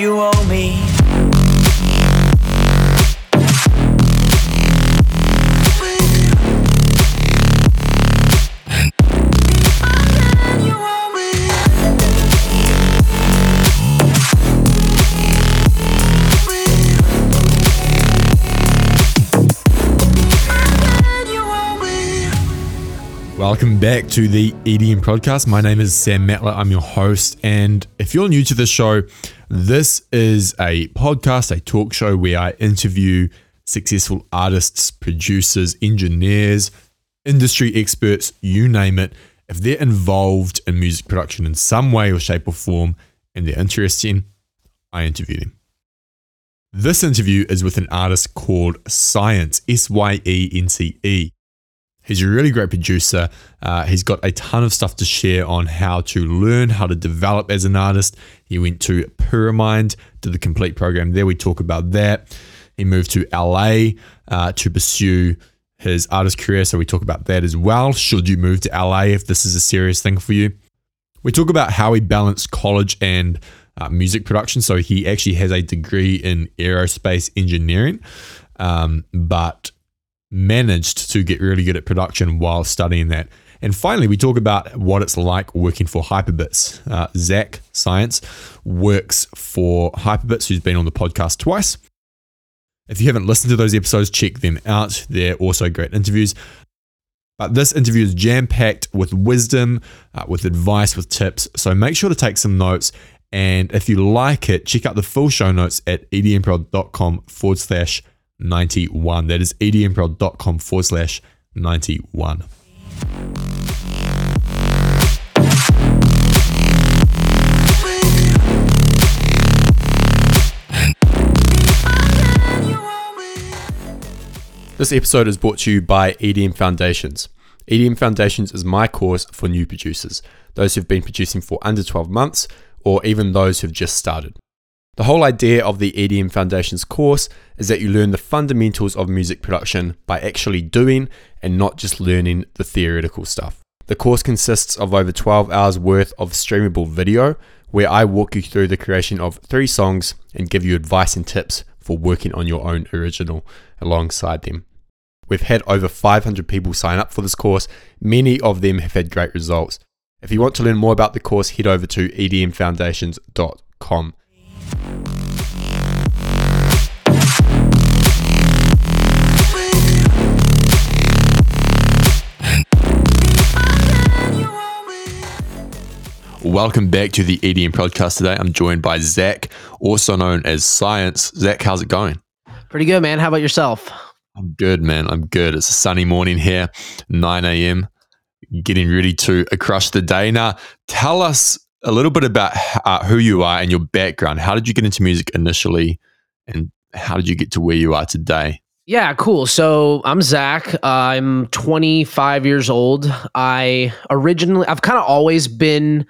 you owe me. Back to the EDM podcast. My name is Sam Matla. I'm your host. And if you're new to the show, this is a podcast, a talk show where I interview successful artists, producers, engineers, industry experts, you name it. If they're involved in music production in some way or shape or form and they're interesting, I interview them. This interview is with an artist called Syence, S Y E N C E. He's a really great producer. Uh, he's got a ton of stuff to share on how to learn, how to develop as an artist. He went to Pyramind, did the complete program there. We talk about that. He moved to LA uh, to pursue his artist career. So we talk about that as well. Should you move to LA if this is a serious thing for you? We talk about how he balanced college and uh, music production. So he actually has a degree in aerospace engineering, um, but managed to get really good at production while studying that. And finally, we talk about what it's like working for Hyperbits. Uh, Zach Syence works for Hyperbits, who's been on the podcast twice. If you haven't listened to those episodes, check them out. They're also great interviews. But this interview is jam packed with wisdom, uh, with advice, with tips. So make sure to take some notes. And if you like it, check out the full show notes at edmprod.com forward slash 91. That is edmprod.com forward slash 91. This episode is brought to you by EDM Foundations. EDM Foundations is my course for new producers, those who've been producing for under 12 months, or even those who've just started. The whole idea of the EDM Foundations course is that you learn the fundamentals of music production by actually doing and not just learning the theoretical stuff. The course consists of over 12 hours worth of streamable video where I walk you through the creation of three songs and give you advice and tips for working on your own original alongside them. We've had over 500 people sign up for this course. Many of them have had great results. If you want to learn more about the course, head over to edmfoundations.com. Welcome back to the EDM podcast today. I'm joined by Zach, also known as Syence. Zach, how's it going? Pretty good, man. How about yourself? I'm good, man. I'm good. It's a sunny morning here, 9 a.m., getting ready to crush the day. Now, tell us a little bit about uh, who you are and your background. How did you get into music initially, and how did you get to where you are today? Yeah, cool. So I'm Zach. I'm 25 years old. I originally, I've kind of always been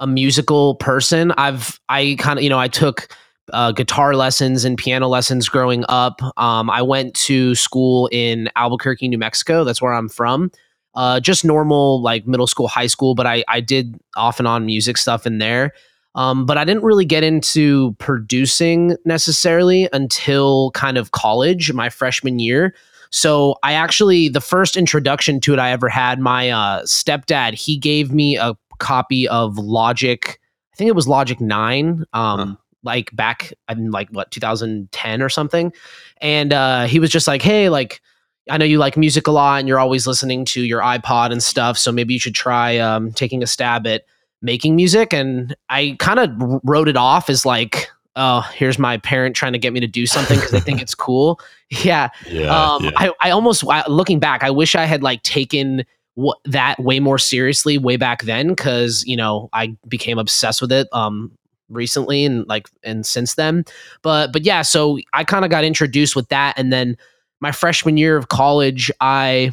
a musical person. I've, I kind of, you know, I took uh, guitar lessons and piano lessons growing up. Um, I went to school in Albuquerque, New Mexico. That's where I'm from. Uh, just normal, like middle school, high school, but I, I did off and on music stuff in there. Um, but I didn't really get into producing necessarily until kind of college, my freshman year. So I actually, the first introduction to it I ever had, my uh, stepdad, he gave me a copy of Logic. I think it was Logic 9. Um, Huh. like back in like what 2010 or something and uh he was just like hey like i know you like music a lot and you're always listening to your ipod and stuff so maybe you should try um taking a stab at making music and i kind of wrote it off as like oh here's my parent trying to get me to do something because they think it's cool yeah um, I, I almost looking back, I wish I had like taken what that way more seriously way back then because you know I became obsessed with it um recently and like and since then. But but yeah, so I kind of got introduced with that, and then my freshman year of college, I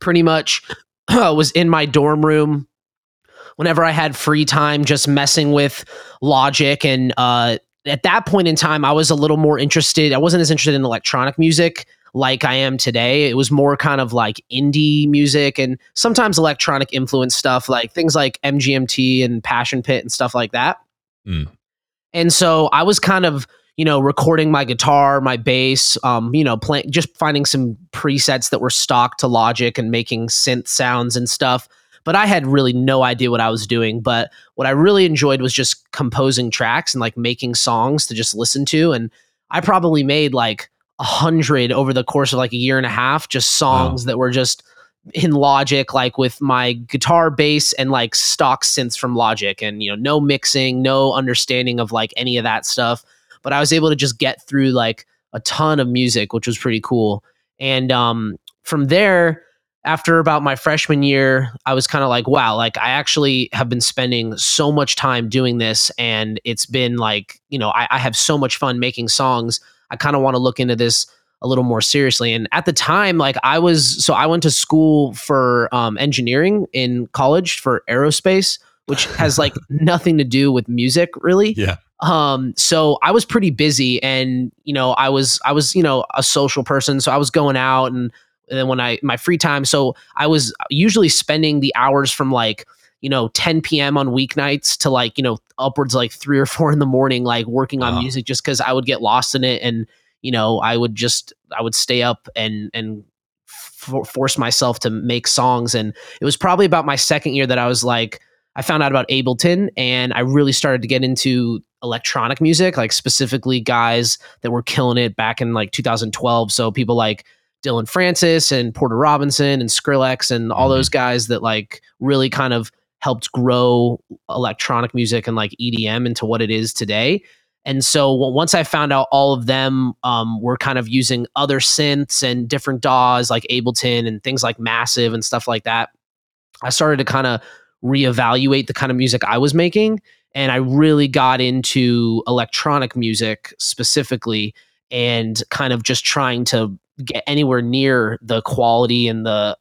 pretty much was in my dorm room whenever I had free time, just messing with Logic and uh at that point in time, I was a little more interested. I wasn't as interested in electronic music like I am today. It was more kind of like indie music and sometimes electronic influence stuff, like things like MGMT and Passion Pit and stuff like that. Mm. And so I was kind of, you know, recording my guitar, my bass, um, you know, playing, just finding some presets that were stock to Logic and making synth sounds and stuff. But I had really no idea what I was doing. But what I really enjoyed was just composing tracks and like making songs to just listen to. And I probably made like a hundred over the course of like a year and a half, just songs that were just in Logic, like with my guitar, bass, and like stock synths from Logic, and you know, no mixing, no understanding of like any of that stuff. But I was able to just get through like a ton of music, which was pretty cool. And um, from there, after about my freshman year, I was kind of like, wow, like I actually have been spending so much time doing this, and it's been like, you know, I, I have so much fun making songs. I kind of want to look into this a little more seriously. And at the time, like I was, so I went to school for um, engineering in college for aerospace, which has like nothing to do with music really. Yeah. Um, so I was pretty busy and, you know, I was, I was, you know, a social person. So I was going out and, and then when I, my free time, so I was usually spending the hours from like, you know, 10 p.m. on weeknights to like, you know, upwards like three or four in the morning, like working on Wow. music just because I would get lost in it. And, you know, I would just, I would stay up and, and, for, force myself to make songs and it was probably about my second year that I was like I found out about Ableton and I really started to get into electronic music like specifically guys that were killing it back in like 2012 so people like Dillon Francis and Porter Robinson and Skrillex and all Mhm. those guys that like really kind of helped grow electronic music and like EDM into what it is today. And so once I found out all of them um, were kind of using other synths and different DAWs like Ableton and things like Massive and stuff like that, I started to kind of reevaluate the kind of music I was making. And I really got into electronic music specifically and kind of just trying to get anywhere near the quality and the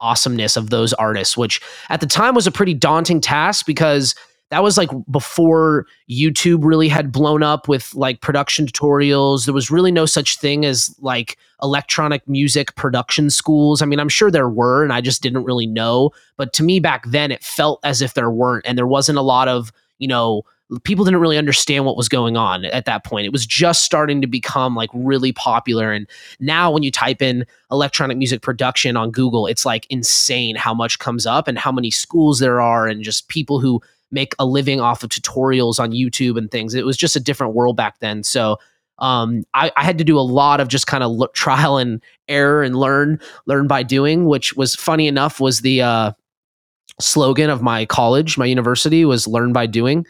awesomeness of those artists, which at the time was a pretty daunting task because that was like before YouTube really had blown up with like production tutorials. There was really no such thing as like electronic music production schools. I mean, I'm sure there were, and I just didn't really know. But to me back then, it felt as if there weren't, and there wasn't a lot of, you know, people didn't really understand what was going on at that point. It was just starting to become like really popular. And now when you type in electronic music production on Google, it's like insane how much comes up and how many schools there are, and just people who make a living off of tutorials on YouTube and things. It was just a different world back then. So um, I, I had to do a lot of just kind of trial and error and learn, learn by doing, which was funny enough was the uh, slogan of my college, my university was learn by doing.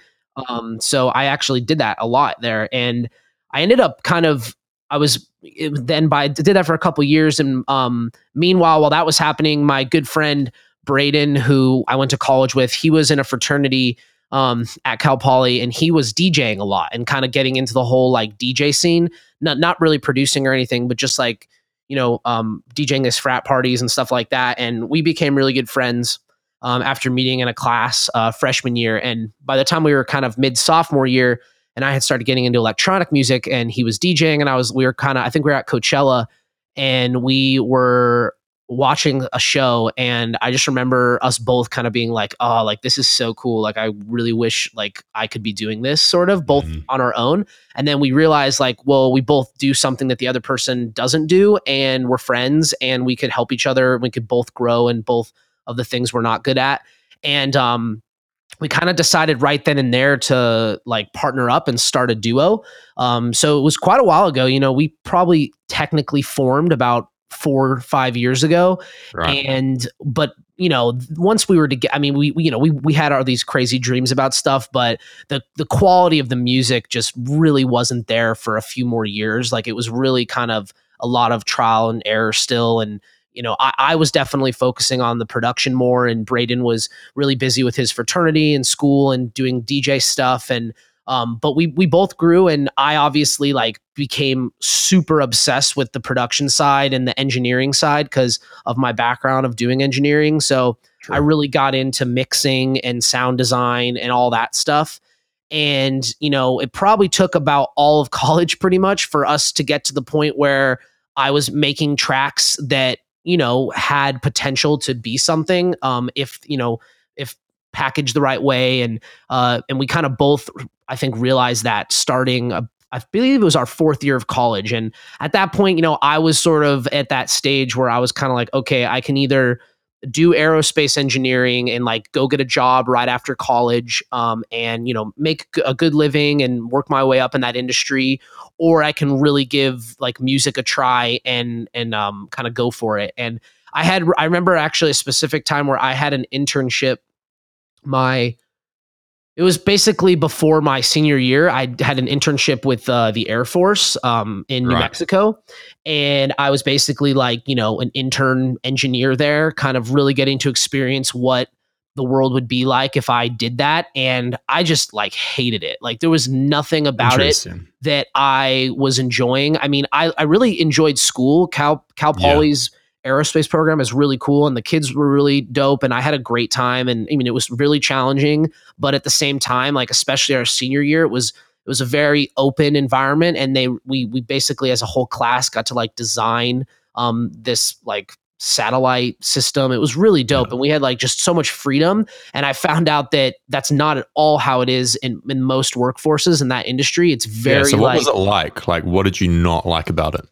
Um, so I actually did that a lot there, and I ended up kind of I was then by did that for a couple years, and um, meanwhile, while that was happening, my good friend Braden, who I went to college with, he was in a fraternity um, at Cal Poly, and he was DJing a lot and kind of getting into the whole like DJ scene, not not really producing or anything, but just like you know um, DJing his frat parties and stuff like that. And we became really good friends um, after meeting in a class uh, freshman year. And by the time we were kind of mid sophomore year, and I had started getting into electronic music, and he was DJing, and I was we were kind of I think we were at Coachella, and we were watching a show and i just remember us both kind of being like oh like this is so cool. Like i really wish like i could be doing this sort of both Mhm. on our own. And then we realized like well we both do something that the other person doesn't do and we're friends and we could help each other. We could both grow in both of the things we're not good at. And um we kind of decided right then and there to like partner up and start a duo. Um so it was quite a while ago. You know we probably technically formed about four or five years ago. Right. and but you know once we were to get i mean we, we you know we we had all these crazy dreams about stuff but the the quality of the music just really wasn't there for a few more years. Like it was really kind of a lot of trial and error still. And you know I, I was definitely focusing on the production more and braden was really busy with his fraternity and school and doing dj stuff. And um, but we we both grew and i obviously like became super obsessed with the production side and the engineering side because of my background of doing engineering so True. I really got into mixing and sound design and all that stuff. And, you know, it probably took about all of college pretty much for us to get to the point where I was making tracks that, you know, had potential to be something. Um, if, you know, if packaged the right way and uh and we kind of both i think realized that starting a, I believe it was our fourth year of college. And at that point, you know, I was sort of at that stage where I was kind of like, okay, I can either do aerospace engineering and like go get a job right after college um, and, you know, make a good living and work my way up in that industry, or I can really give like music a try and, and um, kind of go for it. And I had, I remember actually a specific time where I had an internship my it was basically before my senior year. I had an internship with uh, the Air Force um, in New Right. Mexico, and I was basically like you know an intern engineer there, kind of really getting to experience what the world would be like if I did that. And I just like hated it. Like there was nothing about it that I was enjoying. I mean, I, I really enjoyed school. Cal Cal Yeah. Aerospace program is really cool and the kids were really dope and I had a great time and I mean it was really challenging, but at the same time, like especially our senior year, it was it was a very open environment and they we we basically as a whole class got to like design um this like satellite system. It was really dope and we had like just so much freedom and I found out that that's not at all how it is in, in most workforces in that industry. It's very yeah, so what like was it like? Like, what did you not like about it?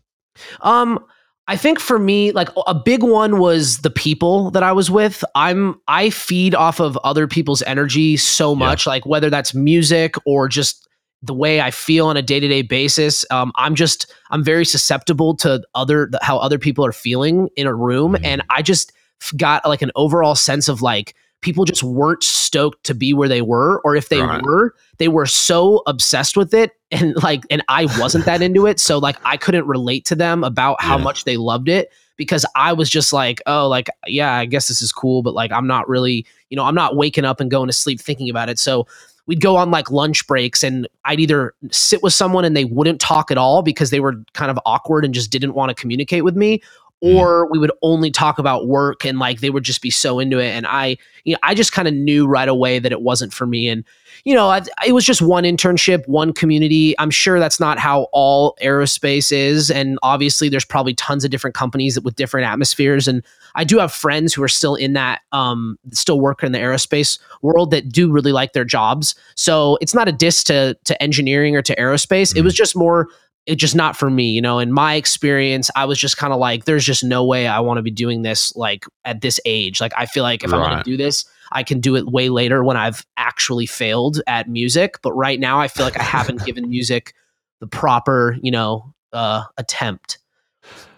um, I think for me, like a big one was the people that I was with. I'm I feed off of other people's energy so Yeah. much, like whether that's music or just the way I feel on a day to day basis. Um, I'm just I'm very susceptible to other how other people are feeling in a room, Mhm. and I just got like an overall sense of like people just weren't stoked to be where they were, or if they Right. were, they were so obsessed with it, and like, and I wasn't that into it, so like I couldn't relate to them about how Yeah. much they loved it because I was just like, oh, like yeah, I guess this is cool, but like I'm not really, you know, I'm not waking up and going to sleep thinking about it, so. We'd go on like lunch breaks, and I'd either sit with someone and they wouldn't talk at all because they were kind of awkward and just didn't want to communicate with me. Or we would only talk about work and like they would just be so into it. And I, you know, I just kind of knew right away that it wasn't for me. And you know, I, it was just one internship, one community. I'm sure that's not how all aerospace is, and obviously there's probably tons of different companies with different atmospheres. And I do have friends who are still in that, um, still work in the aerospace world that do really like their jobs. So it's not a diss to to engineering or to aerospace. It Mhm. was just more it just not for me, you know. In my experience, I was just kind of like, there's just no way I want to be doing this like at this age. Like I feel like if Right. to do this, I can do it way later when I've actually failed at music. But right now, I feel like I haven't given music the proper, you know, uh, attempt.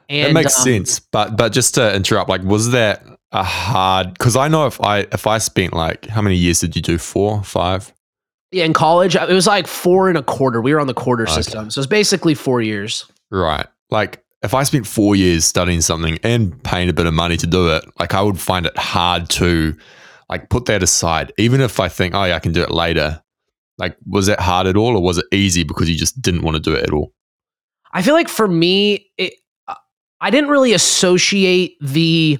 it makes um, sense, but but just to interrupt, like, was that a hard? Because I know if I if I spent like how many years did you do? Four, five? Yeah, in college, it was like four and a quarter. We were on the quarter Okay. system, so it's basically four years. Right. Like if I spent four years studying something and paying a bit of money to do it, like I would find it hard to like put that aside. Even if I think, oh yeah, I can do it later. Like, was that hard at all, or was it easy because you just didn't want to do it at all? I feel like for me, it, uh, I didn't really associate the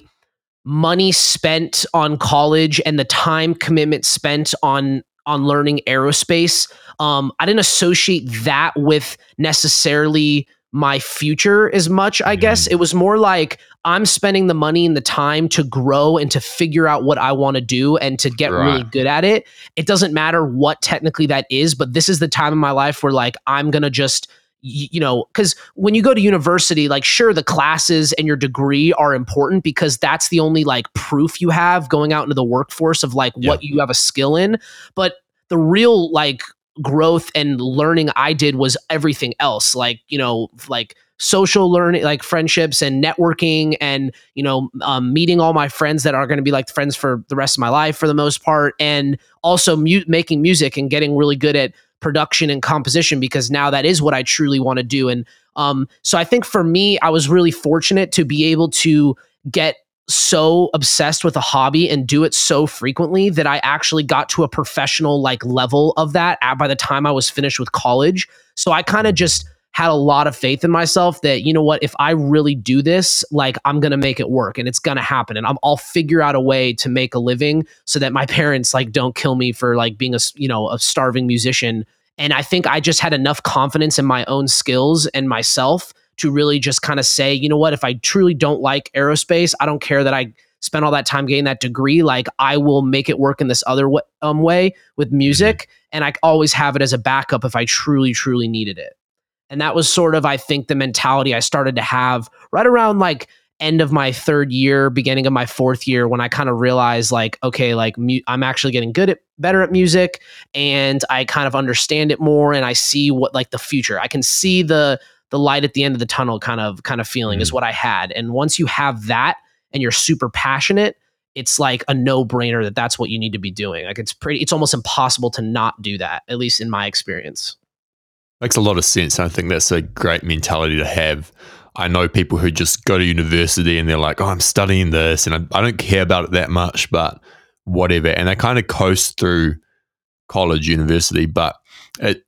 money spent on college and the time commitment spent on on learning aerospace. Um, I didn't associate that with necessarily my future as much. I guess it was more like I'm spending the money and the time to grow and to figure out what I want to do and to get really good at it. It doesn't matter what technically that is, but this is the time in my life where like I'm gonna just y- you know because when you go to university like sure the classes and your degree are important because that's the only like proof you have going out into the workforce of like what you have a skill in. But the real like growth and learning i did was everything else like you know like social learning like friendships and networking and you know um, meeting all my friends that are going to be like friends for the rest of my life for the most part and also mu- making music and getting really good at production and composition because now that is what I truly want to do. And um, so I think for me, I was really fortunate to be able to get so obsessed with a hobby and do it so frequently that I actually got to a professional like level of that at, by the time I was finished with college. So I kind of just had a lot of faith in myself that you know what if I really do this like I'm going to make it work and it's going to happen and I'm, I'll figure out a way to make a living so that my parents like don't kill me for like being a you know a starving musician. And I think I just had enough confidence in my own skills and myself to really just kind of say, you know what, if I truly don't like aerospace, I don't care that I spent all that time getting that degree like i will make it work in this other w- um, way with music and i always have it as a backup if i truly truly needed it and that was sort of i think the mentality i started to have right around like end of my third year beginning of my fourth year when i kind of realized like okay like mu- i'm actually getting good at better at music and i kind of understand it more and i see what like the future. I can see the the light at the end of the tunnel kind of kind of feeling is Mhm. what i had. And once you have that and you're super passionate it's like a no-brainer that that's what you need to be doing. Like it's pretty it's almost impossible to not do that at least in my experience Makes a lot of sense. I think that's a great mentality to have. I know people who just go to university and they're like, oh, I'm studying this and I, I don't care about it that much, but whatever. And they kind of coast through college, university, but it,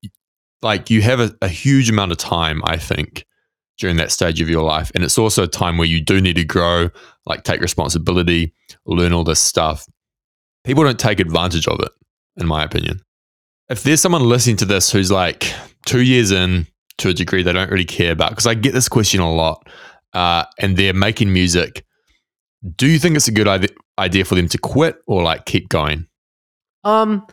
like you have a, a huge amount of time, I think, during that stage of your life. And it's also a time where you do need to grow, like take responsibility, learn all this stuff. People don't take advantage of it, in my opinion. If there's someone listening to this who's like two years in to a degree they don't really care about, because I get this question a lot, uh, and they're making music, do you think it's a good idea, for them to quit or like keep going? Um,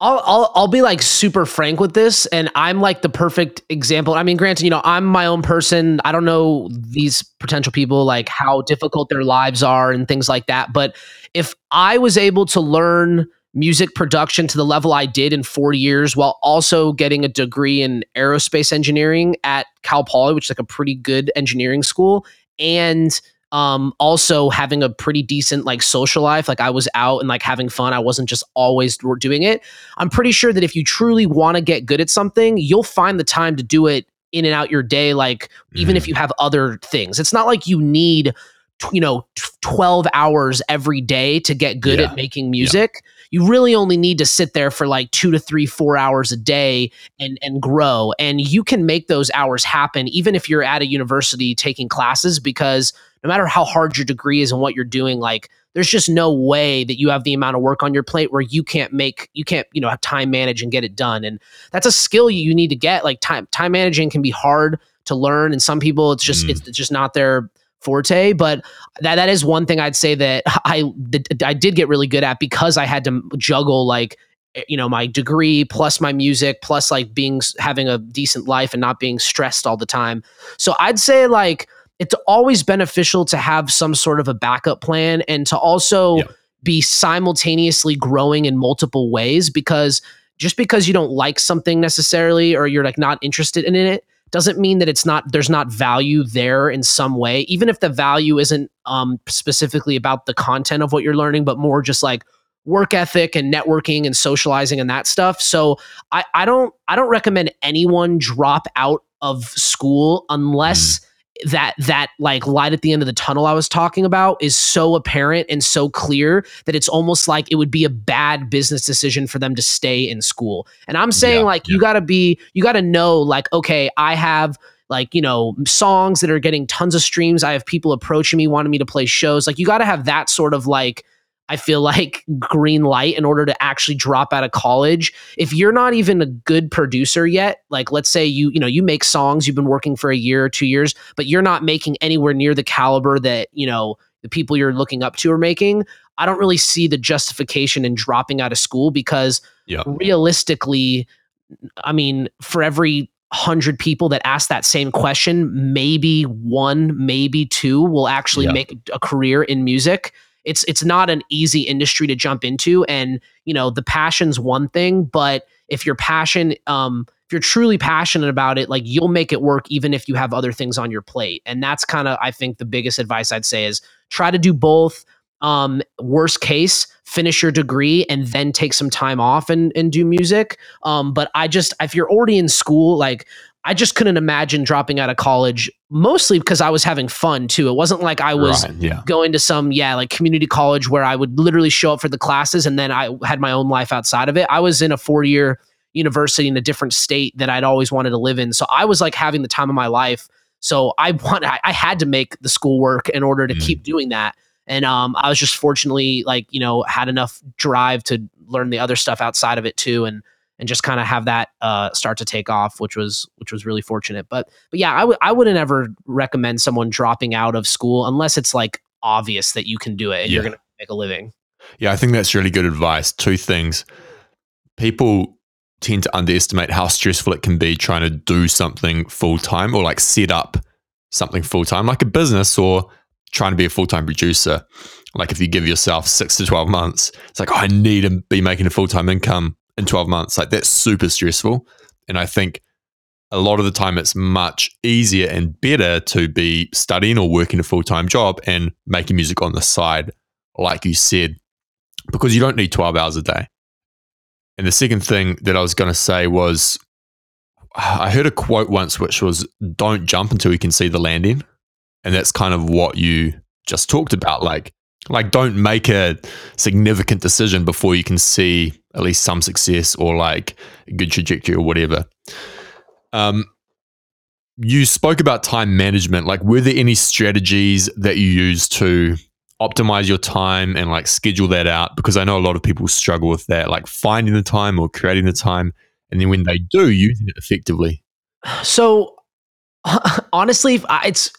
I'll, I'll I'll be like super frank with this, and I'm like the perfect example. I mean, granted, you know, I'm my own person. I don't know these potential people like how difficult their lives are and things like that. But if I was able to learn music production to the level I did in four years, while also getting a degree in aerospace engineering at Cal Poly, which is like a pretty good engineering school, and um also having a pretty decent like social life. Like i was out and like having fun. I wasn't just always doing it. I'm pretty sure that if you truly want to get good at something you'll find the time to do it in and out your day like even if you have other things. It's not like you need you know 12 hours every day to get good Yeah. at making music you really only need to sit there for like two to three four hours a day and and grow. And you can make those hours happen even if you're at a university taking classes because no matter how hard your degree is and what you're doing like there's just no way that you have the amount of work on your plate where you can't make you can't you know have time manage and get it done. And that's a skill you need to get. Like time time managing can be hard to learn. And some people it's just Mm. it's just not their forte but that that is one thing I'd say that I I did get really good at because I had to juggle like eh, you know my degree plus my music plus like being having a decent life and not being stressed all the time so I'd say like it's always beneficial to have some sort of a backup plan and to also Yeah. be simultaneously growing in multiple ways because just because you don't like something necessarily or you're like not interested in it doesn't mean that it's not there's not value there in some way even if the value isn't um specifically about the content of what you're learning but more just like work ethic and networking and socializing and that stuff. So i i don't i don't recommend anyone drop out of school unless that that like light at the end of the tunnel I was talking about is so apparent and so clear that it's almost like it would be a bad business decision for them to stay in school. And I'm saying Yeah, like you got to be you got to know like okay, I have like you know songs that are getting tons of streams. I have people approaching me wanting me to play shows. Like you got to have that sort of like I feel like green light in order to actually drop out of college. If you're not even a good producer yet, like let's say you you know you make songs, you've been working for a year or 2 years, but you're not making anywhere near the caliber that, you know, the people you're looking up to are making, I don't really see the justification in dropping out of school because Yeah. realistically I mean, for every 100 people that ask that same question, maybe one, maybe two will actually Yeah. make a career in music it's it's not an easy industry to jump into. And you know the passion's one thing but if your passion um if you're truly passionate about it like you'll make it work even if you have other things on your plate. And that's kind of i think the biggest advice i'd say is try to do both um worst case finish your degree and then take some time off and and do music. Um but i just if you're already in school like I just couldn't imagine dropping out of college, mostly because I was having fun too. It wasn't like I was Right, yeah. going to some yeah like community college where i would literally show up for the classes and then i had my own life outside of it i was in a four year university in a different state that i'd always wanted to live in so i was like having the time of my life so i want i, I had to make the school work in order to Mm. keep doing that and um, i was just fortunately like you know had enough drive to learn the other stuff outside of it too and and just kind of have that uh, start to take off, which was which was really fortunate. But but yeah, I would I wouldn't ever recommend someone dropping out of school unless it's like obvious that you can do it and you're going to make a living. Yeah, I think that's really good advice. Two things. People tend to underestimate how stressful it can be trying to do something full time or like set up something full time, like a business or trying to be a full time producer. Like if you give yourself six to 12 months, it's like, oh, I need to be making a full time income in 12 months. Like that's super stressful. And I think a lot of the time it's much easier and better to be studying or working a full time job and making music on the side, like you said, because you don't need 12 hours a day. And the second thing that I was going to say was I heard a quote once which was don't jump until you can see the landing. And that's kind of what you just talked about like like don't make a significant decision before you can see at least some success or like a good trajectory or whatever. Um you spoke about time management. Like, were there any strategies that you use to optimize your time and like schedule that out? Because I know a lot of people struggle with that, like finding the time or creating the time. And then when they do, using it effectively. So honestly, it's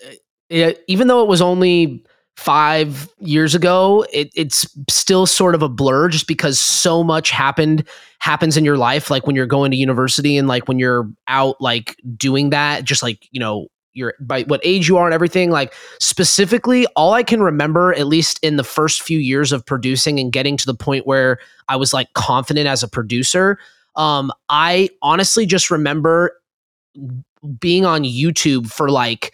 it, even though it was only five years ago, it, it's still sort of a blur just because so much happened happens in your life. Like when you're going to university and like when you're out like doing that, just like you know your by what age you are and everything. Like specifically, all I can remember, at least in the first few years of producing and getting to the point where I was like confident as a producer. Um, I honestly just remember being on YouTube for like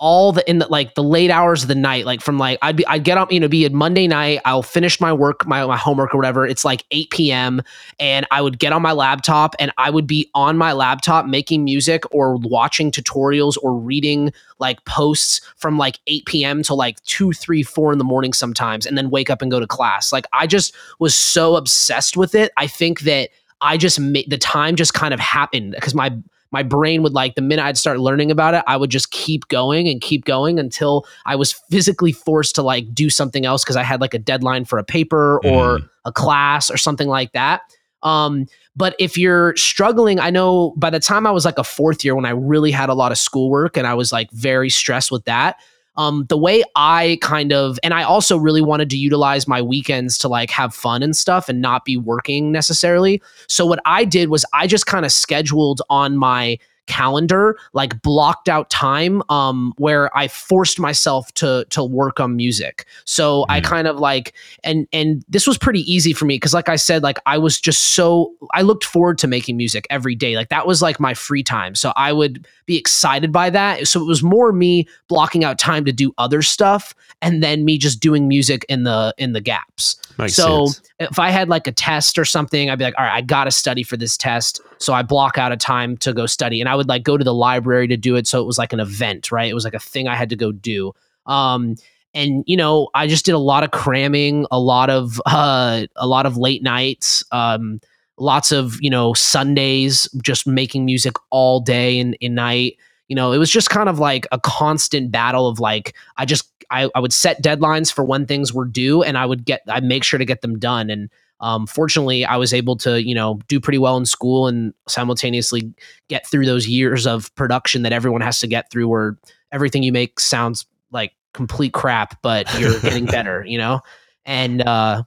all the in the like the late hours of the night like from like i'd be i'd get up you know be a monday night i'll finish my work my, my homework or whatever it's like 8 p.m and i would get on my laptop and i would be on my laptop making music or watching tutorials or reading like posts from like 8 p.m to like 2 3 4 in the morning sometimes and then wake up and go to class. Like i just was so obsessed with it i think that i just made the time just kind of happened because my my brain would like the minute I'd start learning about it, I would just keep going and keep going until I was physically forced to like do something else because I had like a deadline for a paper or a class or something like that. Um, but if you're struggling, I know by the time I was like a fourth year when I really had a lot of schoolwork and I was like very stressed with that, um, the way I kind of, and I also really wanted to utilize my weekends to like have fun and stuff and not be working necessarily. So what I did was I just kind of scheduled on my calendar like blocked out time um where I forced myself to to work on music. So I Mm. kind of like and and this was pretty easy for me because like I said like I was just so I looked forward to making music every day. Like that was like my free time. So I would be excited by that. So it was more me blocking out time to do other stuff and then me just doing music in the in the gaps. Makes so sense. if I had like a test or something, I'd be like, all right, I got to study for this test. So I block out a time to go study. And I would like go to the library to do it. So it was like an event, right? It was like a thing I had to go do. Um, and you know, I just did a lot of cramming, a lot of uh, a lot of late nights, um, lots of you know Sundays, just making music all day and, and night. You know, it was just kind of like a constant battle of like I just I, I would set deadlines for when things were due, and I would get I make sure to get them done. And um, fortunately, I was able to you know do pretty well in school and simultaneously get through those years of production that everyone has to get through, where everything you make sounds like complete crap, but you're getting better. You know, and uh,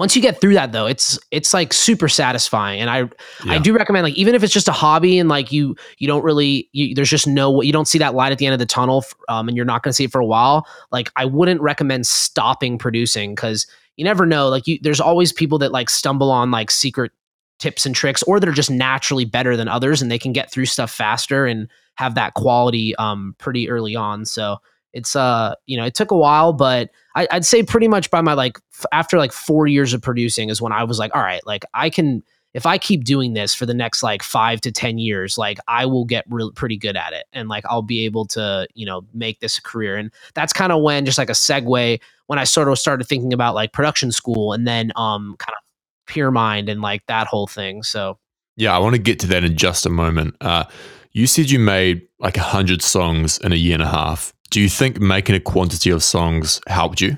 once you get through that though, it's it's like super satisfying. And I I do recommend like even if it's just a hobby and like you you don't really you, there's just no you don't see that light at the end of the tunnel um, and you're not going to see it for a while like i wouldn't recommend stopping producing because you never know like you there's always people that like stumble on like secret tips and tricks or that are just naturally better than others and they can get through stuff faster and have that quality um pretty early on so it's uh you know it took a while but I, i'd say pretty much by my like f- after like four years of producing is when i was like all right like i can if I keep doing this for the next like five to 10 years, like I will get real pretty good at it. And like I'll be able to, you know, make this a career. And that's kind of when, just like a segue, when I sort of started thinking about like production school and then um kind of Pyramind and like that whole thing. So Yeah, I want to get to that in just a moment. Uh, you said you made like a hundred songs in a year and a half. Do you think making a quantity of songs helped you?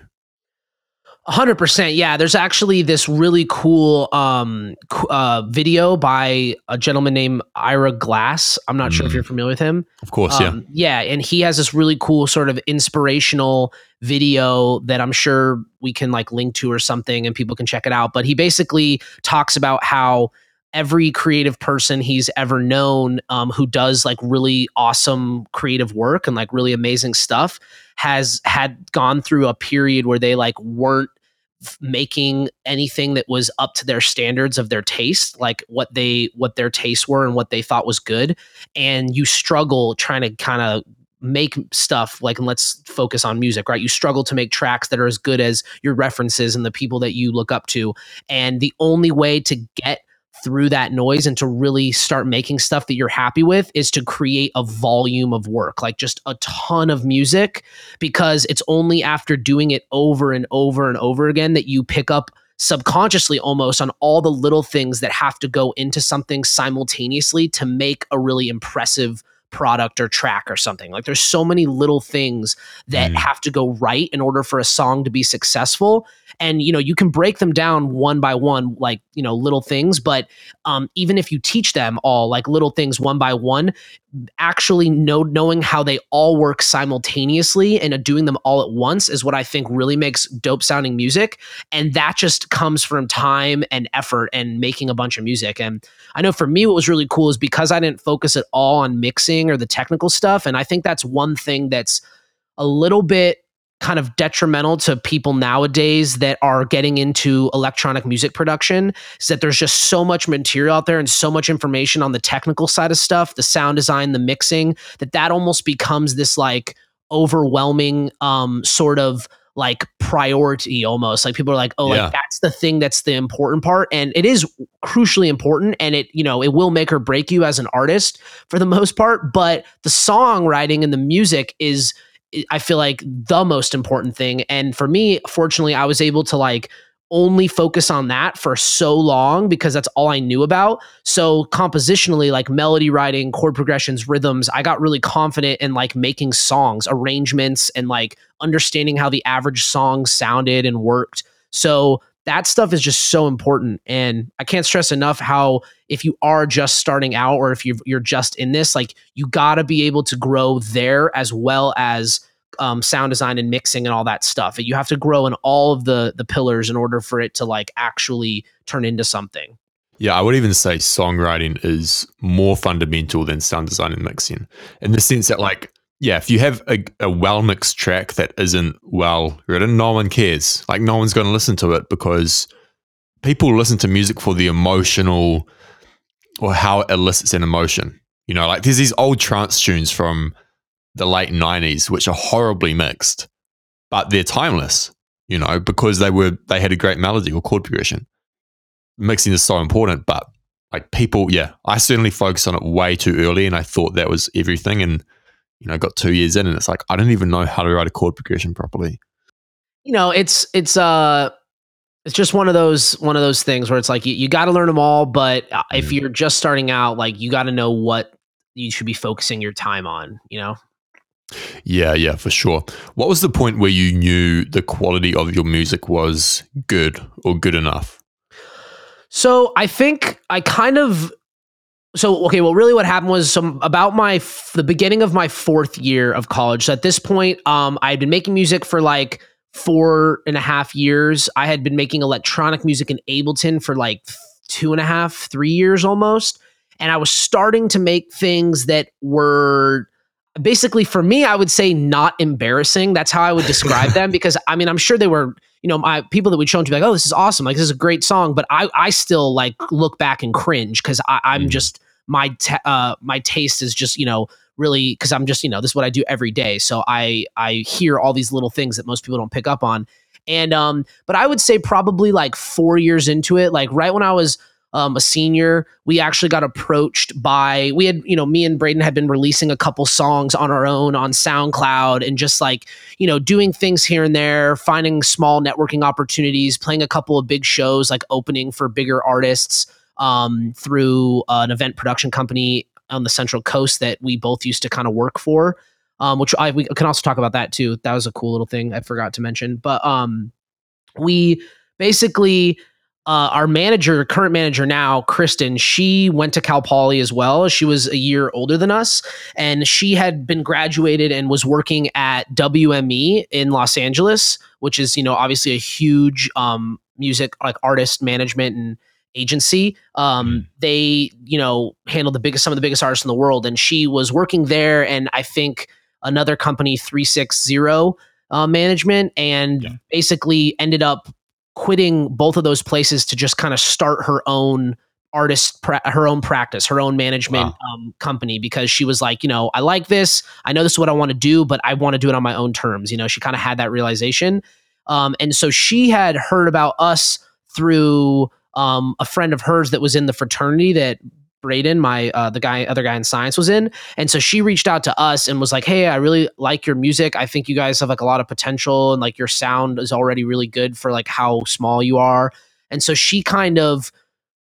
hundred percent. Yeah, there's actually this really cool um uh video by a gentleman named Ira Glass. I'm not sure if Mm. you're familiar with him. Of course, yeah. Um, yeah, and he has this really cool sort of inspirational video that I'm sure we can like link to or something and people can check it out. But he basically talks about how every creative person he's ever known um, who does like really awesome creative work and like really amazing stuff has had gone through a period where they like weren't making anything that was up to their standards of their taste like what they what their tastes were and what they thought was good. And you struggle trying to kind of make stuff like and let's focus on music right? You struggle to make tracks that are as good as your references and the people that you look up to. And the only way to get through that noise and to really start making stuff that you're happy with is to create a volume of work like just a ton of music because it's only after doing it over and over and over again that you pick up subconsciously almost on all the little things that have to go into something simultaneously to make a really impressive product or track or something. Like there's so many little things that Mm. have to go right in order for a song to be successful. And you know, you can break them down one by one, like, you know, little things, but um, even if you teach them all like little things one by one, actually know knowing how they all work simultaneously and doing them all at once is what I think really makes dope sounding music. And that just comes from time and effort and making a bunch of music. And I know for me, what was really cool is because I didn't focus at all on mixing or the technical stuff. And I think that's one thing that's a little bit kind of detrimental to people nowadays that are getting into electronic music production is that there's just so much material out there and so much information on the technical side of stuff the sound design the mixing that that almost becomes this like overwhelming um sort of like priority almost like people are like oh Yeah. like that's the thing that's the important part and it is crucially important and it you know it will make or break you as an artist for the most part but the songwriting and the music is I feel like the most important thing. And for me, fortunately, I was able to like only focus on that for so long because that's all I knew about. So compositionally, like melody writing, chord progressions, rhythms, I got really confident in like making songs, arrangements, and like understanding how the average song sounded and worked. So that stuff is just so important. And I can't stress enough how if you are just starting out or if you're, you're just in this, like you got to be able to grow there as well as um, sound design and mixing and all that stuff. You have to grow in all of the the pillars in order for it to like actually turn into something. Yeah, I would even say songwriting is more fundamental than sound design and mixing in the sense that, like, yeah, if you have a, a well mixed track that isn't well written, no one cares. Like, no one's going to listen to it because people listen to music for the emotional or how it elicits an emotion. You know, like there's these old trance tunes from the late 90s, which are horribly mixed, but they're timeless, you know, because they were, they had a great melody or chord progression mixing is so important, but like people, yeah, I certainly focused on it way too early and I thought that was everything. And, you know, got two years in and it's like, I don't even know how to write a chord progression properly. You know, it's it's uh it's just one of those one of those things where it's like you, you got to learn them all, but uh, if Mm. you're just starting out, like you got to know what you should be focusing your time on. You know. Yeah, yeah, for sure. What was the point where you knew the quality of your music was good or good enough? So I think I kind of so okay. Well, really, what happened was some about my f- the beginning of my fourth year of college. So at this point, um, I had been making music for like four and a half years. I had been making electronic music in Ableton for like two and a half, three years almost, and I was starting to make things that were basically for me i would say not embarrassing. That's how i would describe them because i mean i'm sure they were you know my people that we'd show them to be like oh this is awesome. Like this is a great song. But i i still like look back and cringe because i'm Mhm. just my ta uh my taste is just you know really because i'm just you know this is what i do every day. So i i hear all these little things that most people don't pick up on. And um but i would say probably like four years into it like right when i was um, a senior, we actually got approached by we had you know me and Braden had been releasing a couple songs on our own on SoundCloud and just like you know doing things here and there, finding small networking opportunities, playing a couple of big shows like opening for bigger artists um, through an event production company on the Central Coast that we both used to kind of work for. Um, which I we can also talk about that too. That was a cool little thing I forgot to mention, but um, we basically uh, our manager, current manager now, Kristen, she went to Cal Poly as well. She was a year older than us, and she had been graduated and was working at WME in Los Angeles, which is you know obviously a huge um, music like artist management and agency. Um, they you know handle the biggest some of the biggest artists in the world, and she was working there, and I think another company, Three Six Zero. Uh, management and Yeah. basically ended up quitting both of those places to just kind of start her own artist pra- her own practice her own management um, company because she was like you know i like this. I know this is what i want to do but i want to do it on my own terms. You know she kind of had that realization. Um, and so she had heard about us through um, a friend of hers that was in the fraternity that Braden, my uh, the guy, other guy in Syence, was in, and so she reached out to us and was like, "Hey, I really like your music. I think you guys have like a lot of potential, and like your sound is already really good for like how small you are." And so she kind of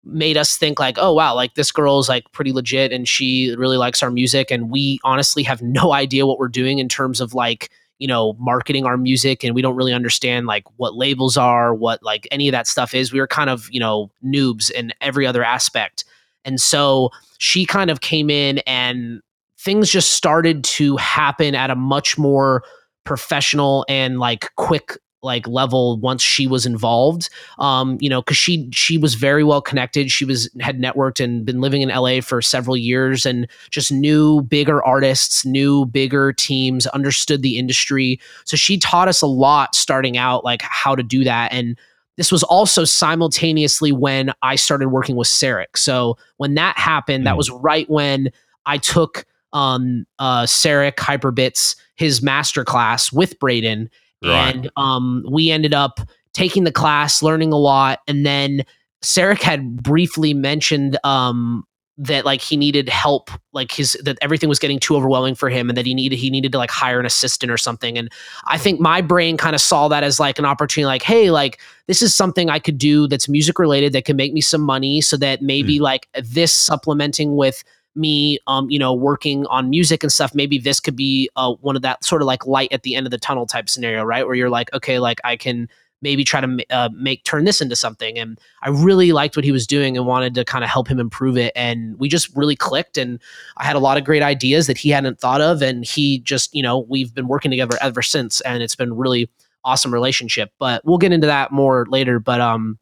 made us think like, "Oh wow, like this girl's like pretty legit, and she really likes our music." And we honestly have no idea what we're doing in terms of like you know marketing our music and we don't really understand like what labels are what like any of that stuff is we were kind of you know noobs in every other aspect and so she kind of came in and things just started to happen at a much more professional and like quick like level once she was involved. Um you know cuz she she was very well connected. She was had networked and been living in LA for several years and just knew bigger artists knew bigger teams understood the industry. So she taught us a lot starting out like how to do that. And this was also simultaneously when I started working with Sarek. So when that happened, that Mm. was right when I took um uh Sarek Hyperbits his master class with Braden Right. and um we ended up taking the class, learning a lot and then Sarek had briefly mentioned um that like he needed help like his that everything was getting too overwhelming for him and that he needed he needed to like hire an assistant or something. And I think my brain kind of saw that as like an opportunity like hey like this is something I could do that's music related that can make me some money so that maybe like this supplementing with me um you know working on music and stuff maybe this could be uh one of that sort of like light at the end of the tunnel type scenario right? Where you're like okay like I can maybe try to uh, make turn this into something. And I really liked what he was doing and wanted to kind of help him improve it. And we just really clicked and I had a lot of great ideas that he hadn't thought of. And he just you know we've been working together ever since and it's been really awesome relationship. But we'll get into that more later. But um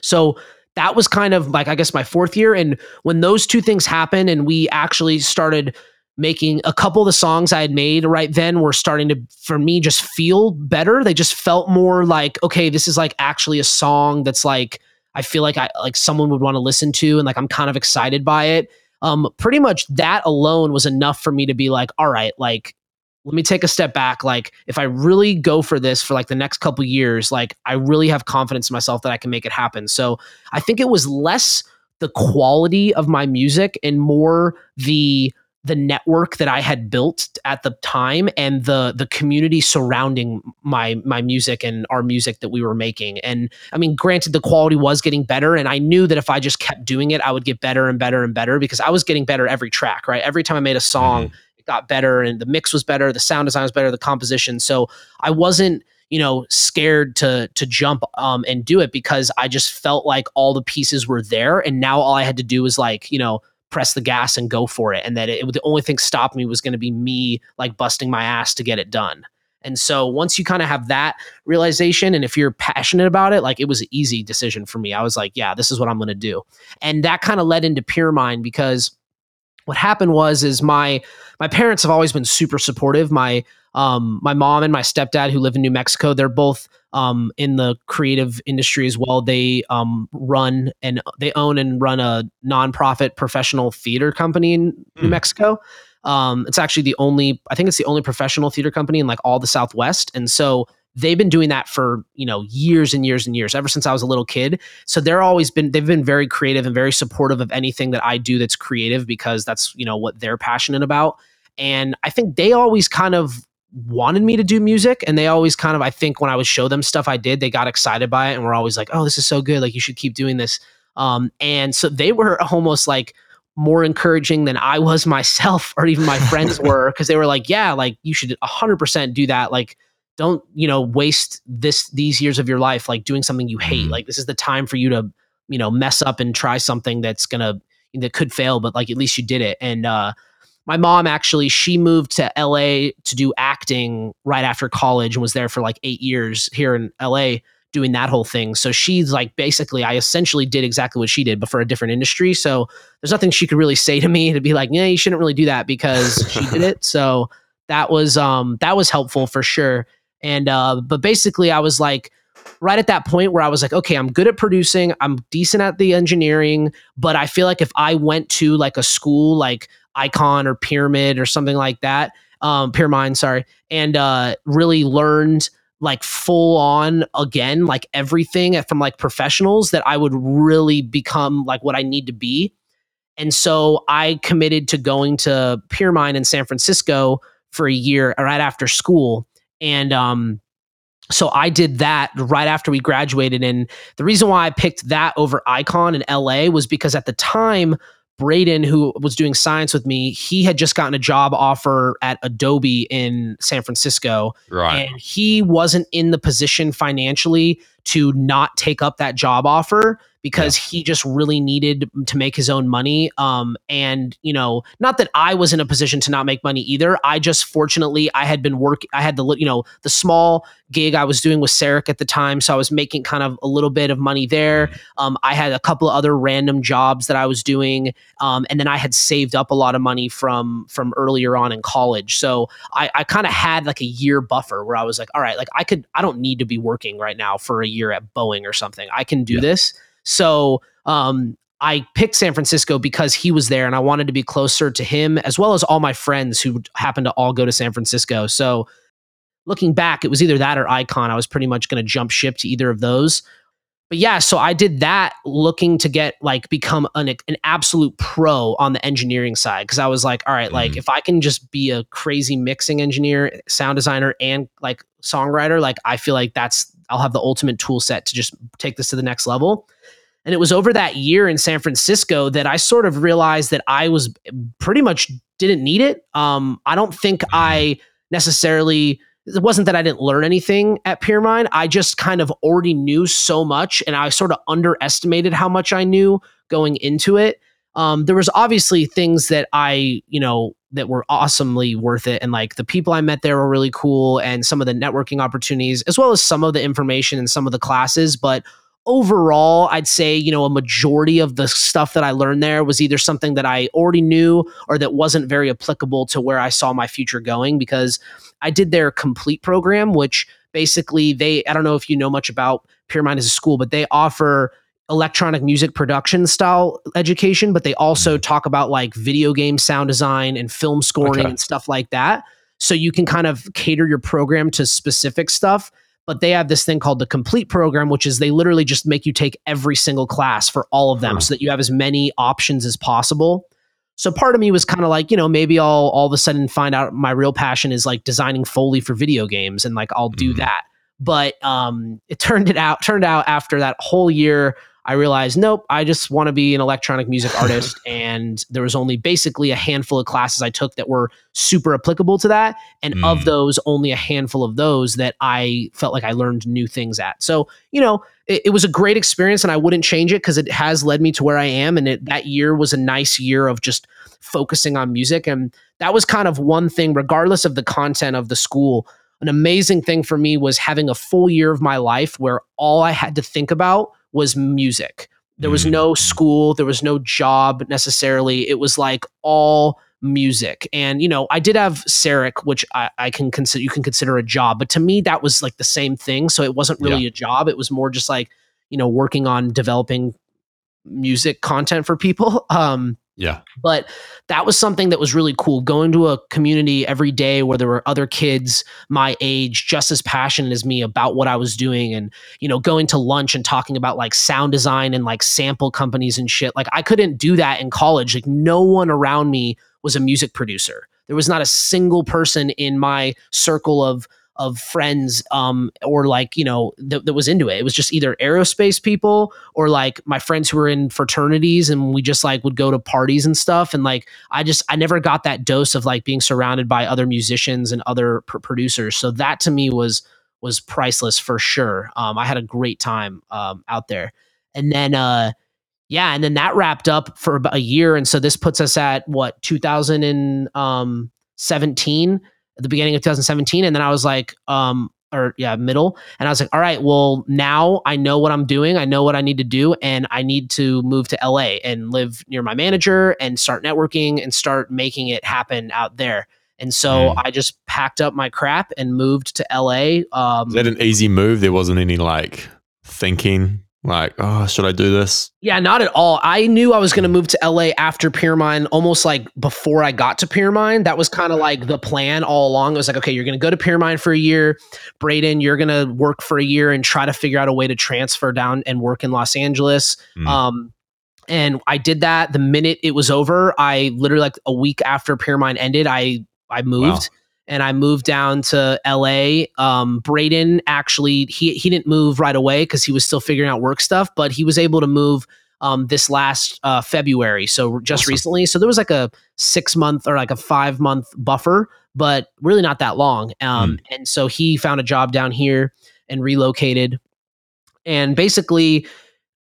so that was kind of like I guess my fourth year. And when those two things happened and we actually started making a couple of the songs I had made right then were starting to for me just feel better. They just felt more like okay this is like actually a song that's like I feel like I like someone would want to listen to and like I'm kind of excited by it. Um pretty much that alone was enough for me to be like all right like let me take a step back. Like if i really go for this for like the next couple years like i really have confidence in myself that i can make it happen. So i think it was less the quality of my music and more the the network that i had built at the time and the the community surrounding my my music and our music that we were making. And i mean granted the quality was getting better and i knew that if i just kept doing it i would get better and better and better because i was getting better every track right? Every time i made a song it got better and the mix was better the sound design was better the composition. So i wasn't you know scared to to jump um and do it because i just felt like all the pieces were there and now all i had to do was like you know press the gas and go for it and that it, the only thing stopping me was going to be me like busting my ass to get it done. And so once you kind of have that realization and if you're passionate about it like it was an easy decision for me. I was like yeah this is what i'm going to do. And that kind of led into Pyramind because what happened was is my my parents have always been super supportive. My um my mom and my stepdad who live in new mexico they're both um in the creative industry as well. They um run and they own and run a nonprofit professional theater company in new Hmm. mexico. Um it's actually the only i think it's the only professional theater company in like all the southwest. And so they've been doing that for you know years and years and years ever since i was a little kid. So they're always been they've been very creative and very supportive of anything that i do that's creative because that's you know what they're passionate about. And i think they always kind of wanted me to do music and they always kind of i think when i would show them stuff i did they got excited by it and were always like oh this is so good like you should keep doing this um, and so they were almost like more encouraging than i was myself or even my friends were because they were like yeah like you should 100% do that like don't you know waste this these years of your life like doing something you hate Mhm. like this is the time for you to you know mess up and try something that's gonna that could fail but like at least you did it and uh my mom actually she moved to LA to do acting right after college and was there for like 8 years here in LA doing that whole thing. So she's like basically I essentially did exactly what she did but for a different industry. So there's nothing she could really say to me to be like yeah you shouldn't really do that because she did it. So that was um that was helpful for sure. And uh but basically I was like right at that point where I was like okay I'm good at producing. I'm decent at the engineering but I feel like if I went to like a school like Icon or Pyramind or something like that um Pyramind sorry and uh really learned like full on again like everything from like professionals that I would really become like what I need to be. And so I committed to going to Pyramind in San Francisco for a year right after school. And um so I did that right after we graduated. And the reason why I picked that over Icon in LA was because at the time Braden who was doing Syence with me he had just gotten a job offer at Adobe in San Francisco Right. and he wasn't in the position financially to not take up that job offer because he just really needed to make his own money um and you know not that I was in a position to not make money either I just fortunately I had been work I had the you know the small gig I was doing with Sarek at the time so I was making kind of a little bit of money there um I had a couple of other random jobs that I was doing um and then I had saved up a lot of money from from earlier on in college so I, I kind of had like a year buffer where I was like, all right, like I could, I don't need to be working right now for a year at Boeing or something. I can do Yeah. this. So, um, I picked San Francisco because he was there and I wanted to be closer to him as well as all my friends who happened to all go to San Francisco. So, looking back, it was either that or Icon. I was pretty much going to jump ship to either of those. But yeah, so I did that looking to get like become an, an absolute pro on the engineering side because I was like, all right, like Mhm. if I can just be a crazy mixing engineer, sound designer, and like songwriter, like I feel like that's I'll have the ultimate tool set to just take this to the next level. And it was over that year in San Francisco that I sort of realized that I was pretty much didn't need it. Um, I don't think I necessarily it wasn't that I didn't learn anything at Pyramind. I just kind of already knew so much and I sort of underestimated how much I knew going into it. Um, there was obviously things that I, you know, that were awesomely worth it. And like the people I met there were really cool and some of the networking opportunities, as well as some of the information and some of the classes. But overall, I'd say, you know, a majority of the stuff that I learned there was either something that I already knew or that wasn't very applicable to where I saw my future going because I did their complete program, which basically they, I don't know if you know much about Pyramind as a school, but they offer electronic music production style education, but they also mm-hmm. talk about like video game sound design and film scoring Okay. and stuff like that. So you can kind of cater your program to specific stuff. But they have this thing called the complete program, which is they literally just make you take every single class for all of them so that you have as many options as possible. So part of me was kind of like, you know, maybe I'll all of a sudden find out my real passion is like designing Foley for video games and like I'll do Mhm. that. But um it turned it out turned out after that whole year I realized nope, I just want to be an electronic music artist and there was only basically a handful of classes I took that were super applicable to that and Mm. of those only a handful of those that I felt like I learned new things at. So, you know, it, it was a great experience and I wouldn't change it because it has led me to where I am. And it, that year was a nice year of just focusing on music. And that was kind of one thing, regardless of the content of the school. An amazing thing for me was having a full year of my life where all I had to think about was music. There was Mm. no school, there was no job necessarily. It was like all music. And, you know, I did have Sarek, which I, I can consider you can consider a job, but to me that was like the same thing. So it wasn't really a job. It was more just like, you know, working on developing music content for people. Um Yeah. but that was something that was really cool. Going to a community every day where there were other kids my age just as passionate as me about what i was doing and you know going to lunch and talking about like sound design and like sample companies and shit. Like i couldn't do that in college. Like no one around me was a music producer. There was not a single person in my circle of of friends um or like you know that, that was into it. It was just either aerospace people or like my friends who were in fraternities and we just like would go to parties and stuff. And like i just i never got that dose of like being surrounded by other musicians and other pr- producers. So that to me was was priceless for sure. Um i had a great time um out there. And then uh yeah and then that wrapped up for about a year. And so this puts us at what 2017 at the beginning of 2017 and then i was like um or yeah middle and i was like all right well now i know what i'm doing i know what i need to do and i need to move to la and live near my manager and start networking and start making it happen out there and so Mm. i just packed up my crap and moved to la um Is that an easy move? There wasn't any like thinking, like, oh, should I do this? Yeah, not at all. I knew I was going to move to LA after Pyramind, almost like before I got to Pyramind. That was kind of like the plan all along. It was like, okay, you're going to go to Pyramind for a year. Braden, you're going to work for a year and try to figure out a way to transfer down and work in Los Angeles. Mm. Um, and I did that the minute it was over. I literally like a week after Pyramind ended, I I moved. And I moved down to LA. Um, Braden actually he he didn't move right away because he was still figuring out work stuff, but he was able to move um, this last uh, February, so just Awesome. recently. So there was like a six month or like a five month buffer, but really not that long. Um, And so he found a job down here and relocated. And basically,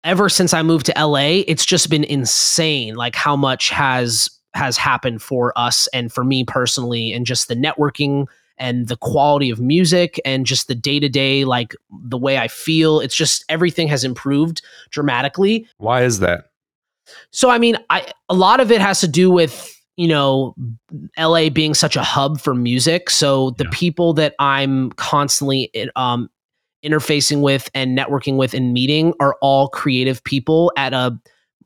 ever since I moved to LA, it's just been insane, like how much has has happened for us and for me personally, and just the networking and the quality of music and just the day to day, like the way I feel. It's just everything has improved dramatically. Why is that? So I mean, I a lot of it has to do with you know LA being such a hub for music. So the Yeah. people that I'm constantly um, interfacing with and networking with and meeting are all creative people at a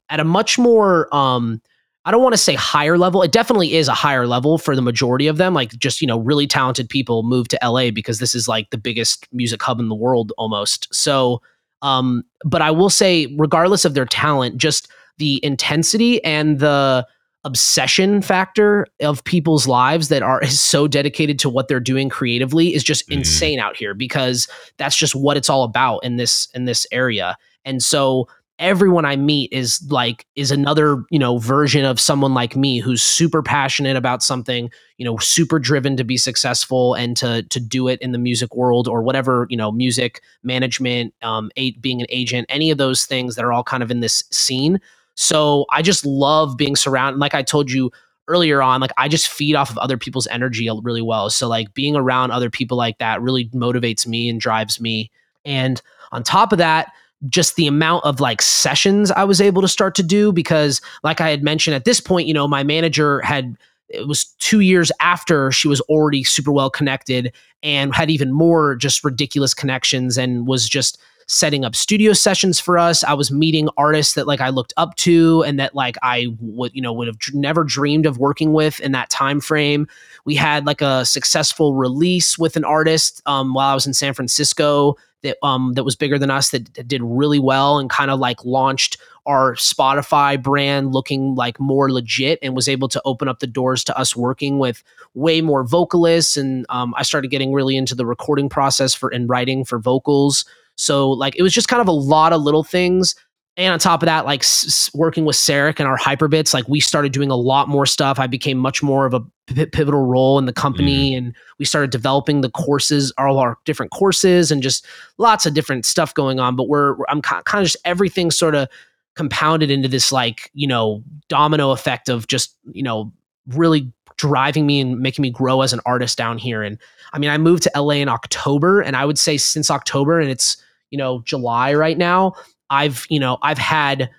at a much more um, I don't want to say higher level. It definitely is a higher level for the majority of them. Like just you know really talented people move to LA because this is like the biggest music hub in the world almost. So, um, but I will say, regardless of their talent, just the intensity and the obsession factor of people's lives that are is so dedicated to what they're doing creatively is just Mhm. insane out here because that's just what it's all about in this in this area and so everyone i meet is like is another you know version of someone like me who's super passionate about something you know super driven to be successful and to to do it in the music world or whatever you know music management um a, being an agent any of those things that are all kind of in this scene so I just love being surrounded. Like I told you earlier on, like I just feed off of other people's energy really well. So like being around other people like that really motivates me and drives me. And on top of that, just the amount of like sessions I was able to start to do because like I had mentioned at this point, you know, my manager had it was 2 years after she was already super well connected and had even more just ridiculous connections and was just setting up studio sessions for us. I was meeting artists that like I looked up to and that like I would you know would have dr- never dreamed of working with in that time frame. We had like a successful release with an artist um, while I was in San Francisco that um that was bigger than us that, that did really well and kind of like launched our Spotify brand looking like more legit and was able to open up the doors to us working with way more vocalists and um, I started getting really into the recording process for and writing for vocals. So like it was just kind of a lot of little things. And on top of that, like s- working with Sarek and our hyperbits, like we started doing a lot more stuff. I became much more of a p- pivotal role in the company, mm. and we started developing the courses, all our different courses, and just lots of different stuff going on. But we're, we're- I'm kind of just everything sort of compounded into this like you know domino effect of just you know really driving me and making me grow as an artist down here. And I mean, I moved to LA in October, and I would say since October, and it's you know July right now. I've you know I've had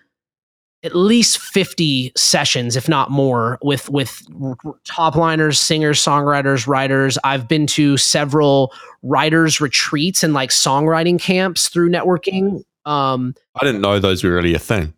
at least 50 sessions if not more with with top liners singers songwriters writers i've been to several writers retreats and like songwriting camps through networking um I didn't know those were really a thing.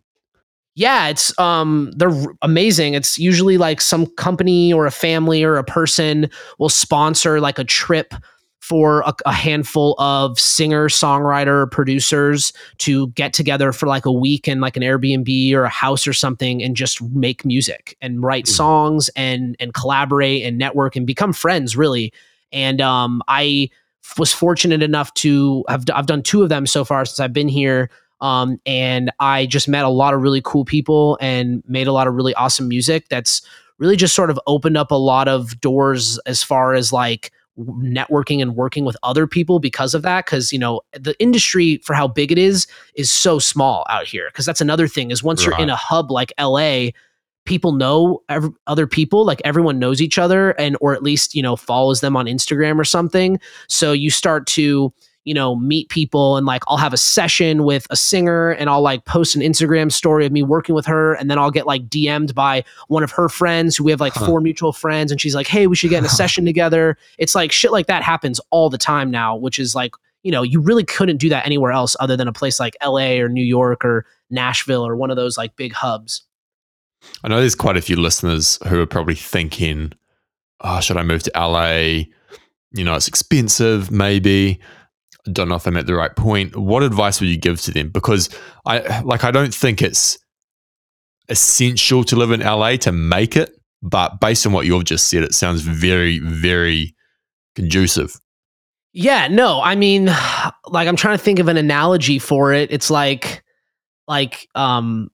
Yeah it's um they're amazing it's usually like some company or a family or a person will sponsor like a trip for a, a handful of singer songwriter producers to get together for like a week in like an airbnb or a house or something and just make music and write Hmm. songs and and collaborate and network and become friends really and um i was fortunate enough to have I've done two of them so far since I've been here. Um, and I just met a lot of really cool people and made a lot of really awesome music. That's really just sort of opened up a lot of doors as far as like networking and working with other people because of that because you know the industry for how big it is is so small out here because that's another thing is once you're in a hub like LA people know other people like everyone knows each other and or at least you know follows them on Instagram or something so you start to you know meet people and like I'll have a session with a singer and I'll like post an Instagram story of me working with her and then I'll get like DM'd by one of her friends who we have like Huh. four mutual friends and she's like hey we should get in a session together it's like shit like that happens all the time now which is like you know you really couldn't do that anywhere else other than a place like LA or New York or Nashville or one of those like big hubs I know there's quite a few listeners who are probably thinking, oh, should I move to LA? You know, it's expensive, maybe. Don't know if I'm at the right point. What advice would you give to them? Because I like I don't think it's essential to live in LA to make it, but based on what you've just said, it sounds very, very conducive. Yeah, no, I mean, like I'm trying to think of an analogy for it. It's like, like, um,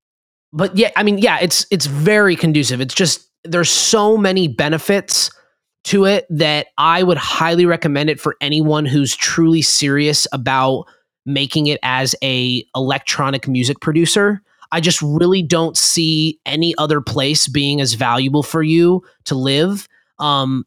but yeah, I mean, yeah, it's it's very conducive. It's just there's so many benefits to it that I would highly recommend it for anyone who's truly serious about making it as a electronic music producer. I just really don't see any other place being as valuable for you to live. Um,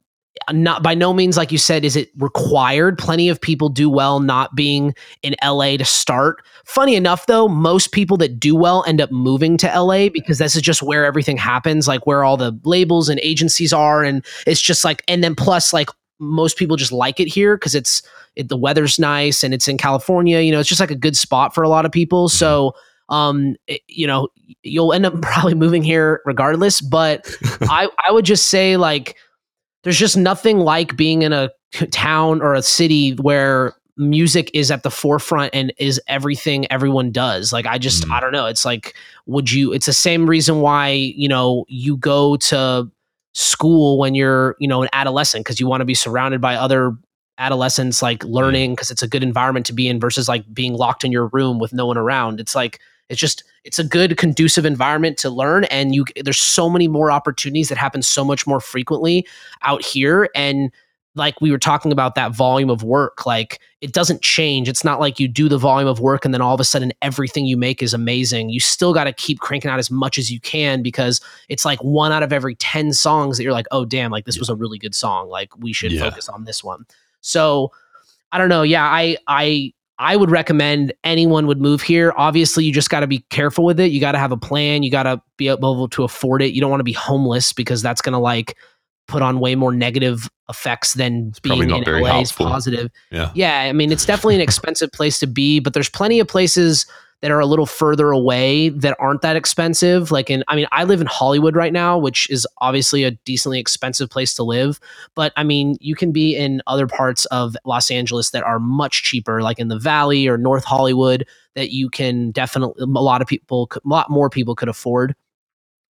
not by no means like you said is it required. Plenty of people do well not being in LA to start. Funny enough though most people that do well end up moving to LA because this is just where everything happens like where all the labels and agencies are and it's just like and then plus like most people just like it here because it's it, the weather's nice and it's in California you know it's just like a good spot for a lot of people. So um it- you know you'll end up probably moving here regardless but I I would just say like there's just nothing like being in a town or a city where music is at the forefront and is everything everyone does. Like I just Mm. I don't know. It's like would you it's the same reason why, you know, you go to school when you're, you know, an adolescent because you want to be surrounded by other adolescents like learning because it's a good environment to be in versus like being locked in your room with no one around. It's like it's just it's a good conducive environment to learn and you there's so many more opportunities that happen so much more frequently out here and like we were talking about that volume of work like it doesn't change. It's not like you do the volume of work and then all of a sudden everything you make is amazing. You still got to keep cranking out as much as you can because it's like one out of every 10 songs that you're like oh damn like this was a really good song. Like we should Yeah. focus on this one. So i don't know. Yeah i i I would recommend anyone would move here. Obviously, you just got to be careful with it. You got to have a plan. You got to be able to afford it. You don't want to be homeless because that's going to like put on way more negative effects than probably being in LA is positive. Yeah. Yeah, I mean, it's definitely an expensive place to be, but there's plenty of places that are a little further away that aren't that expensive. Like in, I mean, I live in Hollywood right now, which is obviously a decently expensive place to live. But I mean, you can be in other parts of Los Angeles that are much cheaper, like in the Valley or North Hollywood, that you can definitely, a lot of people, a lot more people could afford.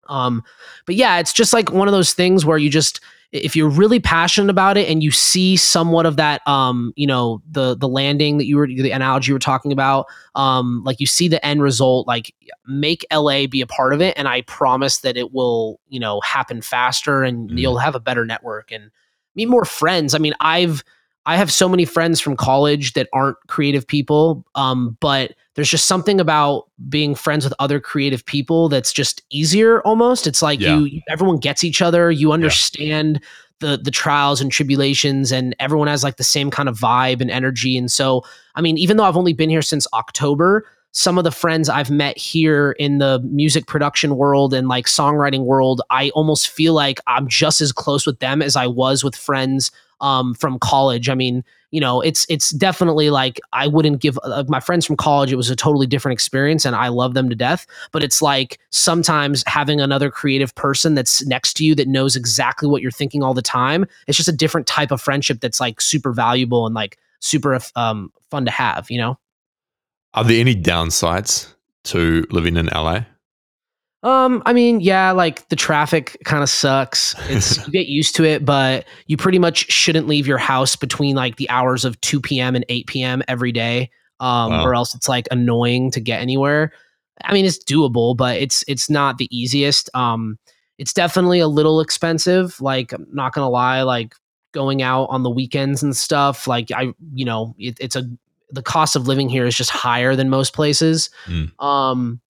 Um, but yeah, it's just like one of those things where you just, if you're really passionate about it and you see somewhat of that um you know the the landing that you were the analogy you were talking about um like you see the end result like make LA be a part of it and I promise that it will you know happen faster and Mhm. you'll have a better network and meet more friends I mean I've I have so many friends from college that aren't creative people um but there's just something about being friends with other creative people that's just easier almost it's like Yeah. you everyone gets each other you understand the the trials and tribulations and everyone has like the same kind of vibe and energy and so i mean even though i've only been here since october some of the friends i've met here in the music production world and like songwriting world i almost feel like i'm just as close with them as i was with friends um, from college i mean you know it's it's definitely like i wouldn't give uh, my friends from college it was a totally different experience and i love them to death but it's like sometimes having another creative person that's next to you that knows exactly what you're thinking all the time it's just a different type of friendship that's like super valuable and like super um, fun to have you know Are there any downsides to living in LA? Um, I mean, yeah, like the traffic kind of sucks. It's you get used to it, but you pretty much shouldn't leave your house between like the hours of 2 p.m. and 8 p.m. every day. Um, Wow. or else it's like annoying to get anywhere. I mean, it's doable, but it's it's not the easiest. Um, it's definitely a little expensive. Like, I'm not gonna lie, like going out on the weekends and stuff. Like, I, you know, it, it's a the cost of living here is just higher than most places. Mm. Um,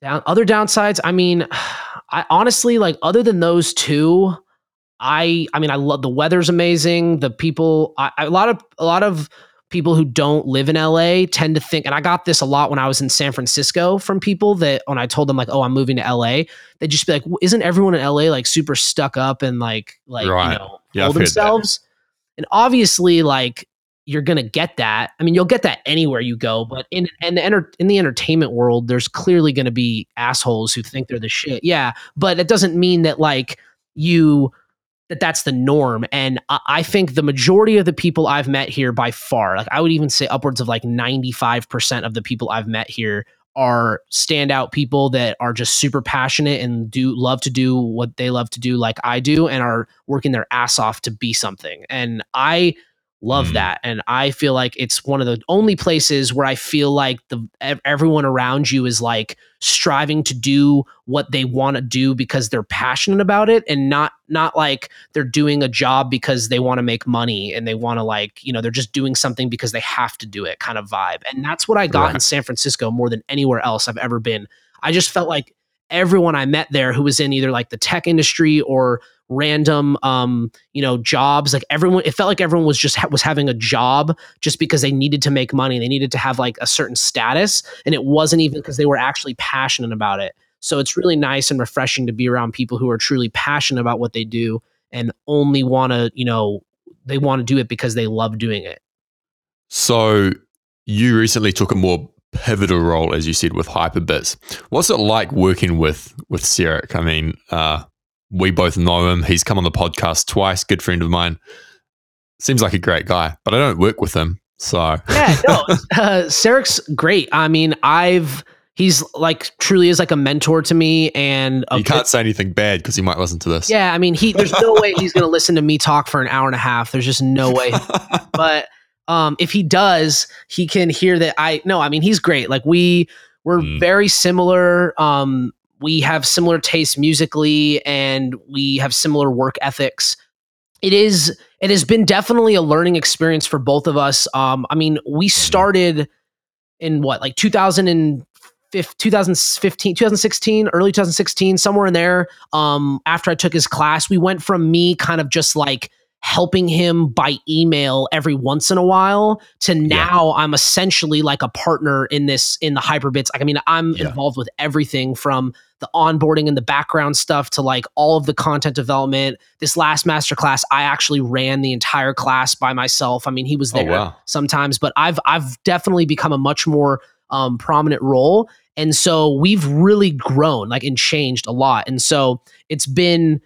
down other downsides. I mean, I honestly like other than those two. I I mean I love the weather's amazing. The people I, I- a lot of a lot of people who don't live in LA tend to think and I got this a lot when I was in San Francisco from people that when I told them like oh I'm moving to LA they'd just be like "W- isn't everyone in LA like super stuck up and like like Right. you know Yeah, heard that. themselves and obviously like you're gonna get that. I mean you'll get that anywhere you go but in and the enter, in the entertainment world there's clearly gonna be assholes who think they're the shit. Yeah but it doesn't mean that like you that that's the norm. And I, I think the majority of the people i've met here by far like i would even say upwards of like 95% of the people i've met here are standout people that are just super passionate and do love to do what they love to do like i do and are working their ass off to be something. And i love Mm. that and i feel like it's one of the only places where i feel like the everyone around you is like striving to do what they want to do because they're passionate about it and not not like they're doing a job because they want to make money and they want to like you know they're just doing something because they have to do it kind of vibe and that's what i got in san francisco more than anywhere else i've ever been i just felt like everyone i met there who was in either like the tech industry or random um you know jobs like everyone it felt like everyone was just ha- was having a job just because they needed to make money they needed to have like a certain status and it wasn't even because they were actually passionate about it so it's really nice and refreshing to be around people who are truly passionate about what they do and only want to you know they want to do it because they love doing it So you recently took a more pivotal role, as you said, with Hyperbits. What's it like working with with Sarek? I mean, uh, we both know him. He's come on the podcast twice. Good friend of mine. Seems like a great guy, but I don't work with him. So yeah no uh, Sarek's great i mean i've he's like truly is like a mentor to me and you can't say anything bad because he might listen to this. yeah i mean he there's no way he's gonna listen to me talk for an hour and a half there's just no way but um if he does he can hear that i no i mean he's great like we we're Mm. very similar um we have similar tastes musically and we have similar work ethics. It is it has been definitely a learning experience for both of us. Um i mean we started in what like 2015 2015 2016 early 2016 somewhere in there um after i took his class. We went from me kind of just like helping him by email every once in a while to now i'm essentially like a partner in this in the hyperbits. Like i mean i'm Yeah. involved with everything from the onboarding and the background stuff to like all of the content development. This last master class i actually ran the entire class by myself. I mean he was Oh there wow. sometimes but i've i've definitely become a much more um, prominent role. And so we've really grown like and changed a lot. And so it's been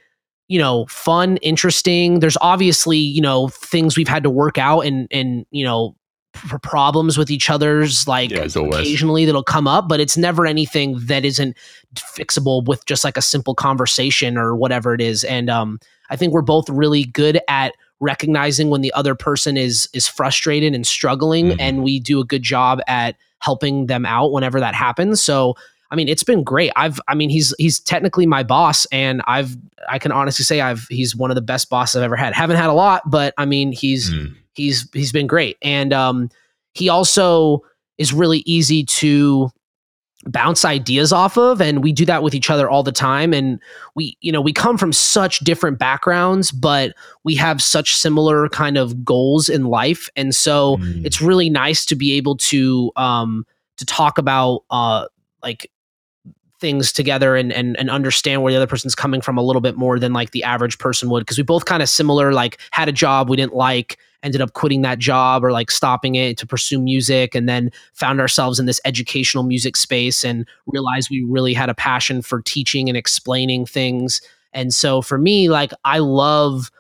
you know fun interesting. There's obviously you know things we've had to work out and and you know p- problems with each other's like Yeah, occasionally that'll come up but it's never anything that isn't fixable with just like a simple conversation or whatever it is. And um i think we're both really good at recognizing when the other person is is frustrated and struggling Mhm. and we do a good job at helping them out whenever that happens. So i mean it's been great. I've i mean he's he's technically my boss and i've i can honestly say i've he's one of the best bosses i've ever had. Haven't had a lot but i mean he's Mm. He's he's been great. And um he also is really easy to bounce ideas off of and we do that with each other all the time. And we you know we come from such different backgrounds but we have such similar kind of goals in life. And so Mm. it's really nice to be able to um to talk about uh like things together and and and understand where the other person's coming from a little bit more than like the average person would. Because we both kind of similar like had a job we didn't like ended up quitting that job or like stopping it to pursue music and then found ourselves in this educational music space and realized we really had a passion for teaching and explaining things. And so for me like i love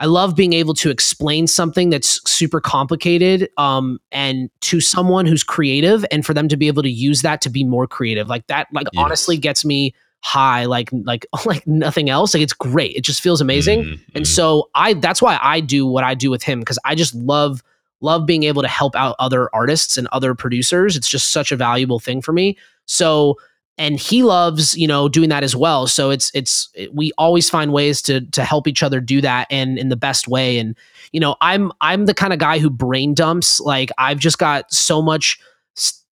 I love being able to explain something that's super complicated um, and to someone who's creative and for them to be able to use that to be more creative. Like that, like Yes. honestly gets me high, like like like nothing else. Like it's great. It just feels amazing. Mm, And mm. so I that's why I do what I do with him because I just love love being able to help out other artists and other producers. It's just such a valuable thing for me. So and he loves you know doing that as well. So it's it's it- we always find ways to to help each other do that and in the best way. And you know i'm i'm the kind of guy who brain dumps. Like i've just got so much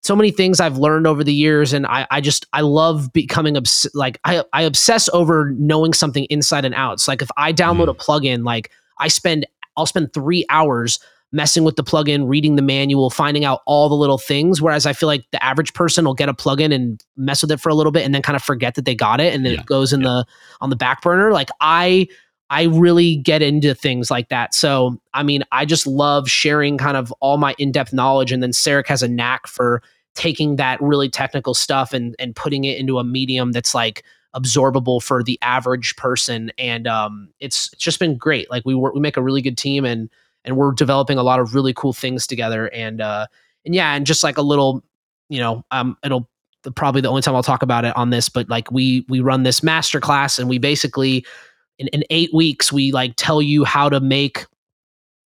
so many things i've learned over the years. And i i just i love becoming obs- like i i obsess over knowing something inside and out. It's like if i download Mm. a plugin like i spend i'll spend 3 hours messing with the plugin, reading the manual, finding out all the little things. Whereas I feel like the average person will get a plugin and mess with it for a little bit and then kind of forget that they got it and then Yeah, it goes in yeah. the on the back burner. Like I I really get into things like that. So I mean, I just love sharing kind of all my in-depth knowledge. And then Sarek has a knack for taking that really technical stuff and and putting it into a medium that's like absorbable for the average person. And um it's it's just been great. Like we work we make a really good team and and we're developing a lot of really cool things together and uh and yeah and just like a little you know um it'll probably the only time I'll talk about it on this but like we we run this master class and we basically in, in 8 weeks we like tell you how to make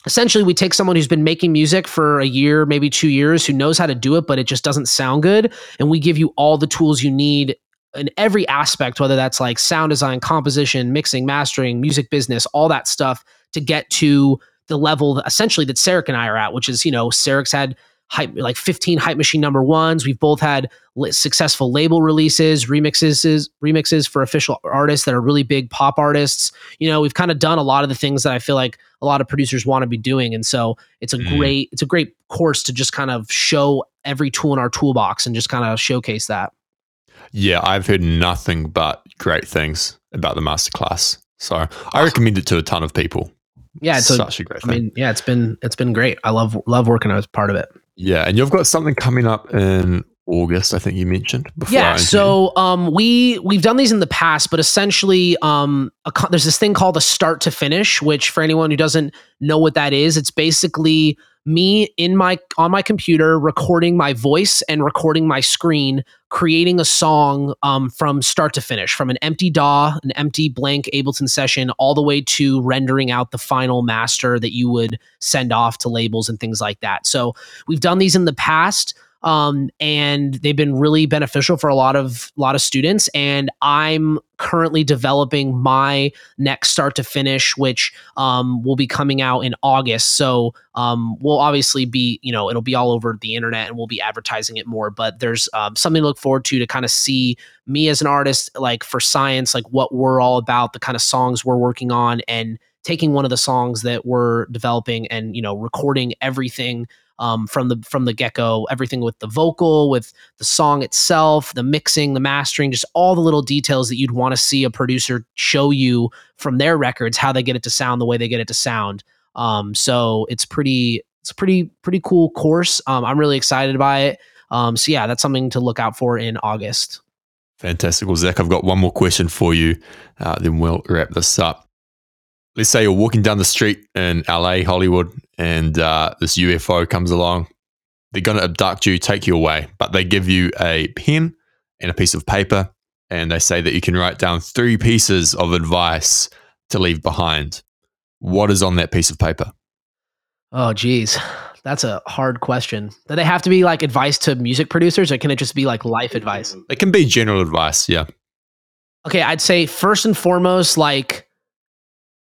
essentially we take someone who's been making music for a year maybe 2 years who knows how to do it but it just doesn't sound good and we give you all the tools you need in every aspect whether that's like sound design composition mixing mastering music business all that stuff to get to the level essentially that Sarek and I are at, which is, you know, Sarek's had hype like 15 hype machine number ones. We've both had successful label releases, remixes, remixes for official artists that are really big pop artists. You know, we've kind of done a lot of the things that I feel like a lot of producers want to be doing. And so it's a Mm. great, it's a great course to just kind of show every tool in our toolbox and just kind of showcase that. Yeah, I've heard nothing but great things about the masterclass. So I recommend it to a ton of people. Yeah. It's a, such a great I mean, yeah, it's been, it's been great. I love, love working as part of it. yeah, and you've got something coming up in August. I think you mentioned before. yeah so um we we've done these in the past but essentially um a, there's this thing called a start to finish which for anyone who doesn't know what that is it's basically me in my on my computer recording my voice and recording my screen creating a song um, from start to finish from an empty daw an empty blank ableton session all the way to rendering out the final master that you would send off to labels and things like that. So we've done these in the past um, and they've been really beneficial for a lot of lot of students. And I'm currently developing my next start to finish, which um, will be coming out in August. So um, we'll obviously be, you know, it'll be all over the internet, and we'll be advertising it more. But there's um, something to look forward to to kind of see me as an artist, like for Syence, like what we're all about, the kind of songs we're working on, and taking one of the songs that we're developing and you know recording everything um, from the from the get go, everything with the vocal, with the song itself, the mixing, the mastering, just all the little details that you'd want to see a producer show you from their records, how they get it to sound the way they get it to sound. Um, so it's pretty it's a pretty pretty cool course. Um, I'm really excited by it. Um, so yeah, that's something to look out for in August. Fantastic. Well, Zach, I've got one more question for you. Uh, then we'll wrap this up. Let's say you're walking down the street in LA, Hollywood, and uh, this UFO comes along. They're going to abduct you, take you away, but they give you a pen and a piece of paper, and they say that you can write down three pieces of advice to leave behind. What is on that piece of paper? Oh, geez. That's a hard question. Do they have to be like advice to music producers or can it just be like life advice? It can be general advice. Yeah. Okay, I'd say first and foremost, like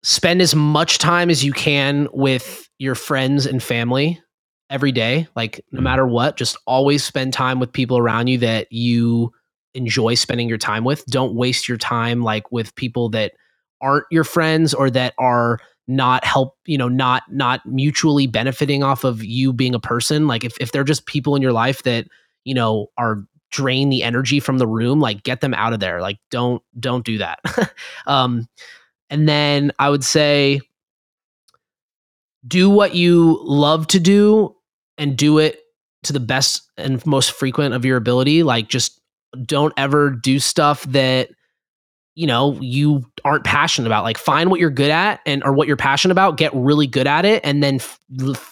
spend as much time as you can with your friends and family every day. Like, no Mhm. matter what, just always spend time with people around you that you enjoy spending your time with. Don't waste your time like with people that aren't your friends or that are not help you know not not mutually benefiting off of you being a person like if, if they're just people in your life that you know are drain the energy from the room like get them out of there like don't don't do that um and then i would say do what you love to do and do it to the best and most frequent of your ability. Like just don't ever do stuff that you know you aren't passionate about. Like find what you're good at and or what you're passionate about get really good at it and then f-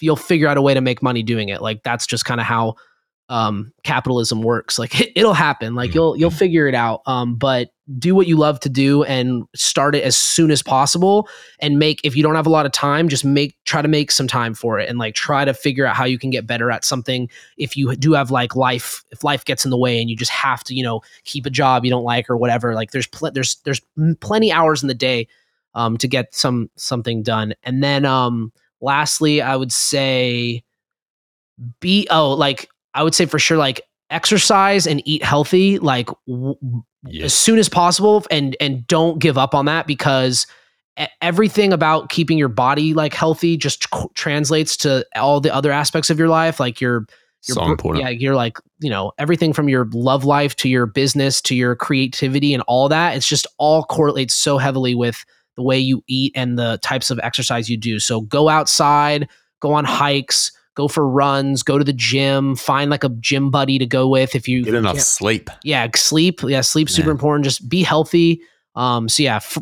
you'll figure out a way to make money doing it. Like that's just kind of how um capitalism works like it, will happen like you'll you'll figure it out um but do what you love to do and start it as soon as possible and make if you don't have a lot of time just make try to make some time for it and like try to figure out how you can get better at something if you do have like life if life gets in the way and you just have to you know keep a job you don't like or whatever like there's pl- there's there's plenty hours in the day um to get some something done. And then um lastly i would say be oh like I would say for sure, like exercise and eat healthy, like w- as soon as possible, and and don't give up on that because everything about keeping your body like healthy just translates to all the other aspects of your life, like your your, so important. Yeah, you're like, you know, everything from your love life to your business to your creativity and all that. It's just all correlates so heavily with the way you eat and the types of exercise you do. So go outside, go on hikes, go for runs, go to the gym, find like a gym buddy to go with if you get enough sleep. Yeah, sleep. Yeah, sleep super important. Just be healthy. Um, so yeah, f-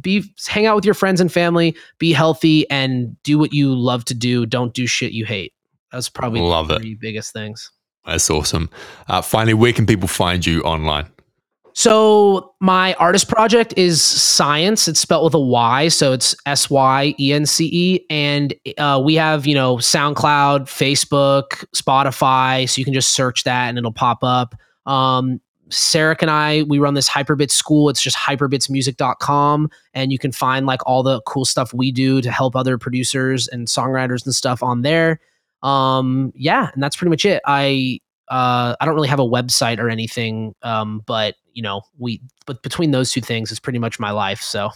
be hang out with your friends and family, be healthy, and do what you love to do. Don't do shit you hate. That's probably love the it. biggest things. That's awesome. Uh, finally, where can people find you online? So my artist project is Syence. It's spelled with a Y, so it's S Y E N C E, and uh, we have you know SoundCloud, Facebook, Spotify, so you can just search that and it'll pop up. Um, Sarah and I, we run this Hyperbits school. It's just hyperbitsmusic.com. And you can find like all the cool stuff we do to help other producers and songwriters and stuff on there. Um, yeah, and that's pretty much it. I uh, I don't really have a website or anything, um, but you know, we but between those two things is pretty much my life. So.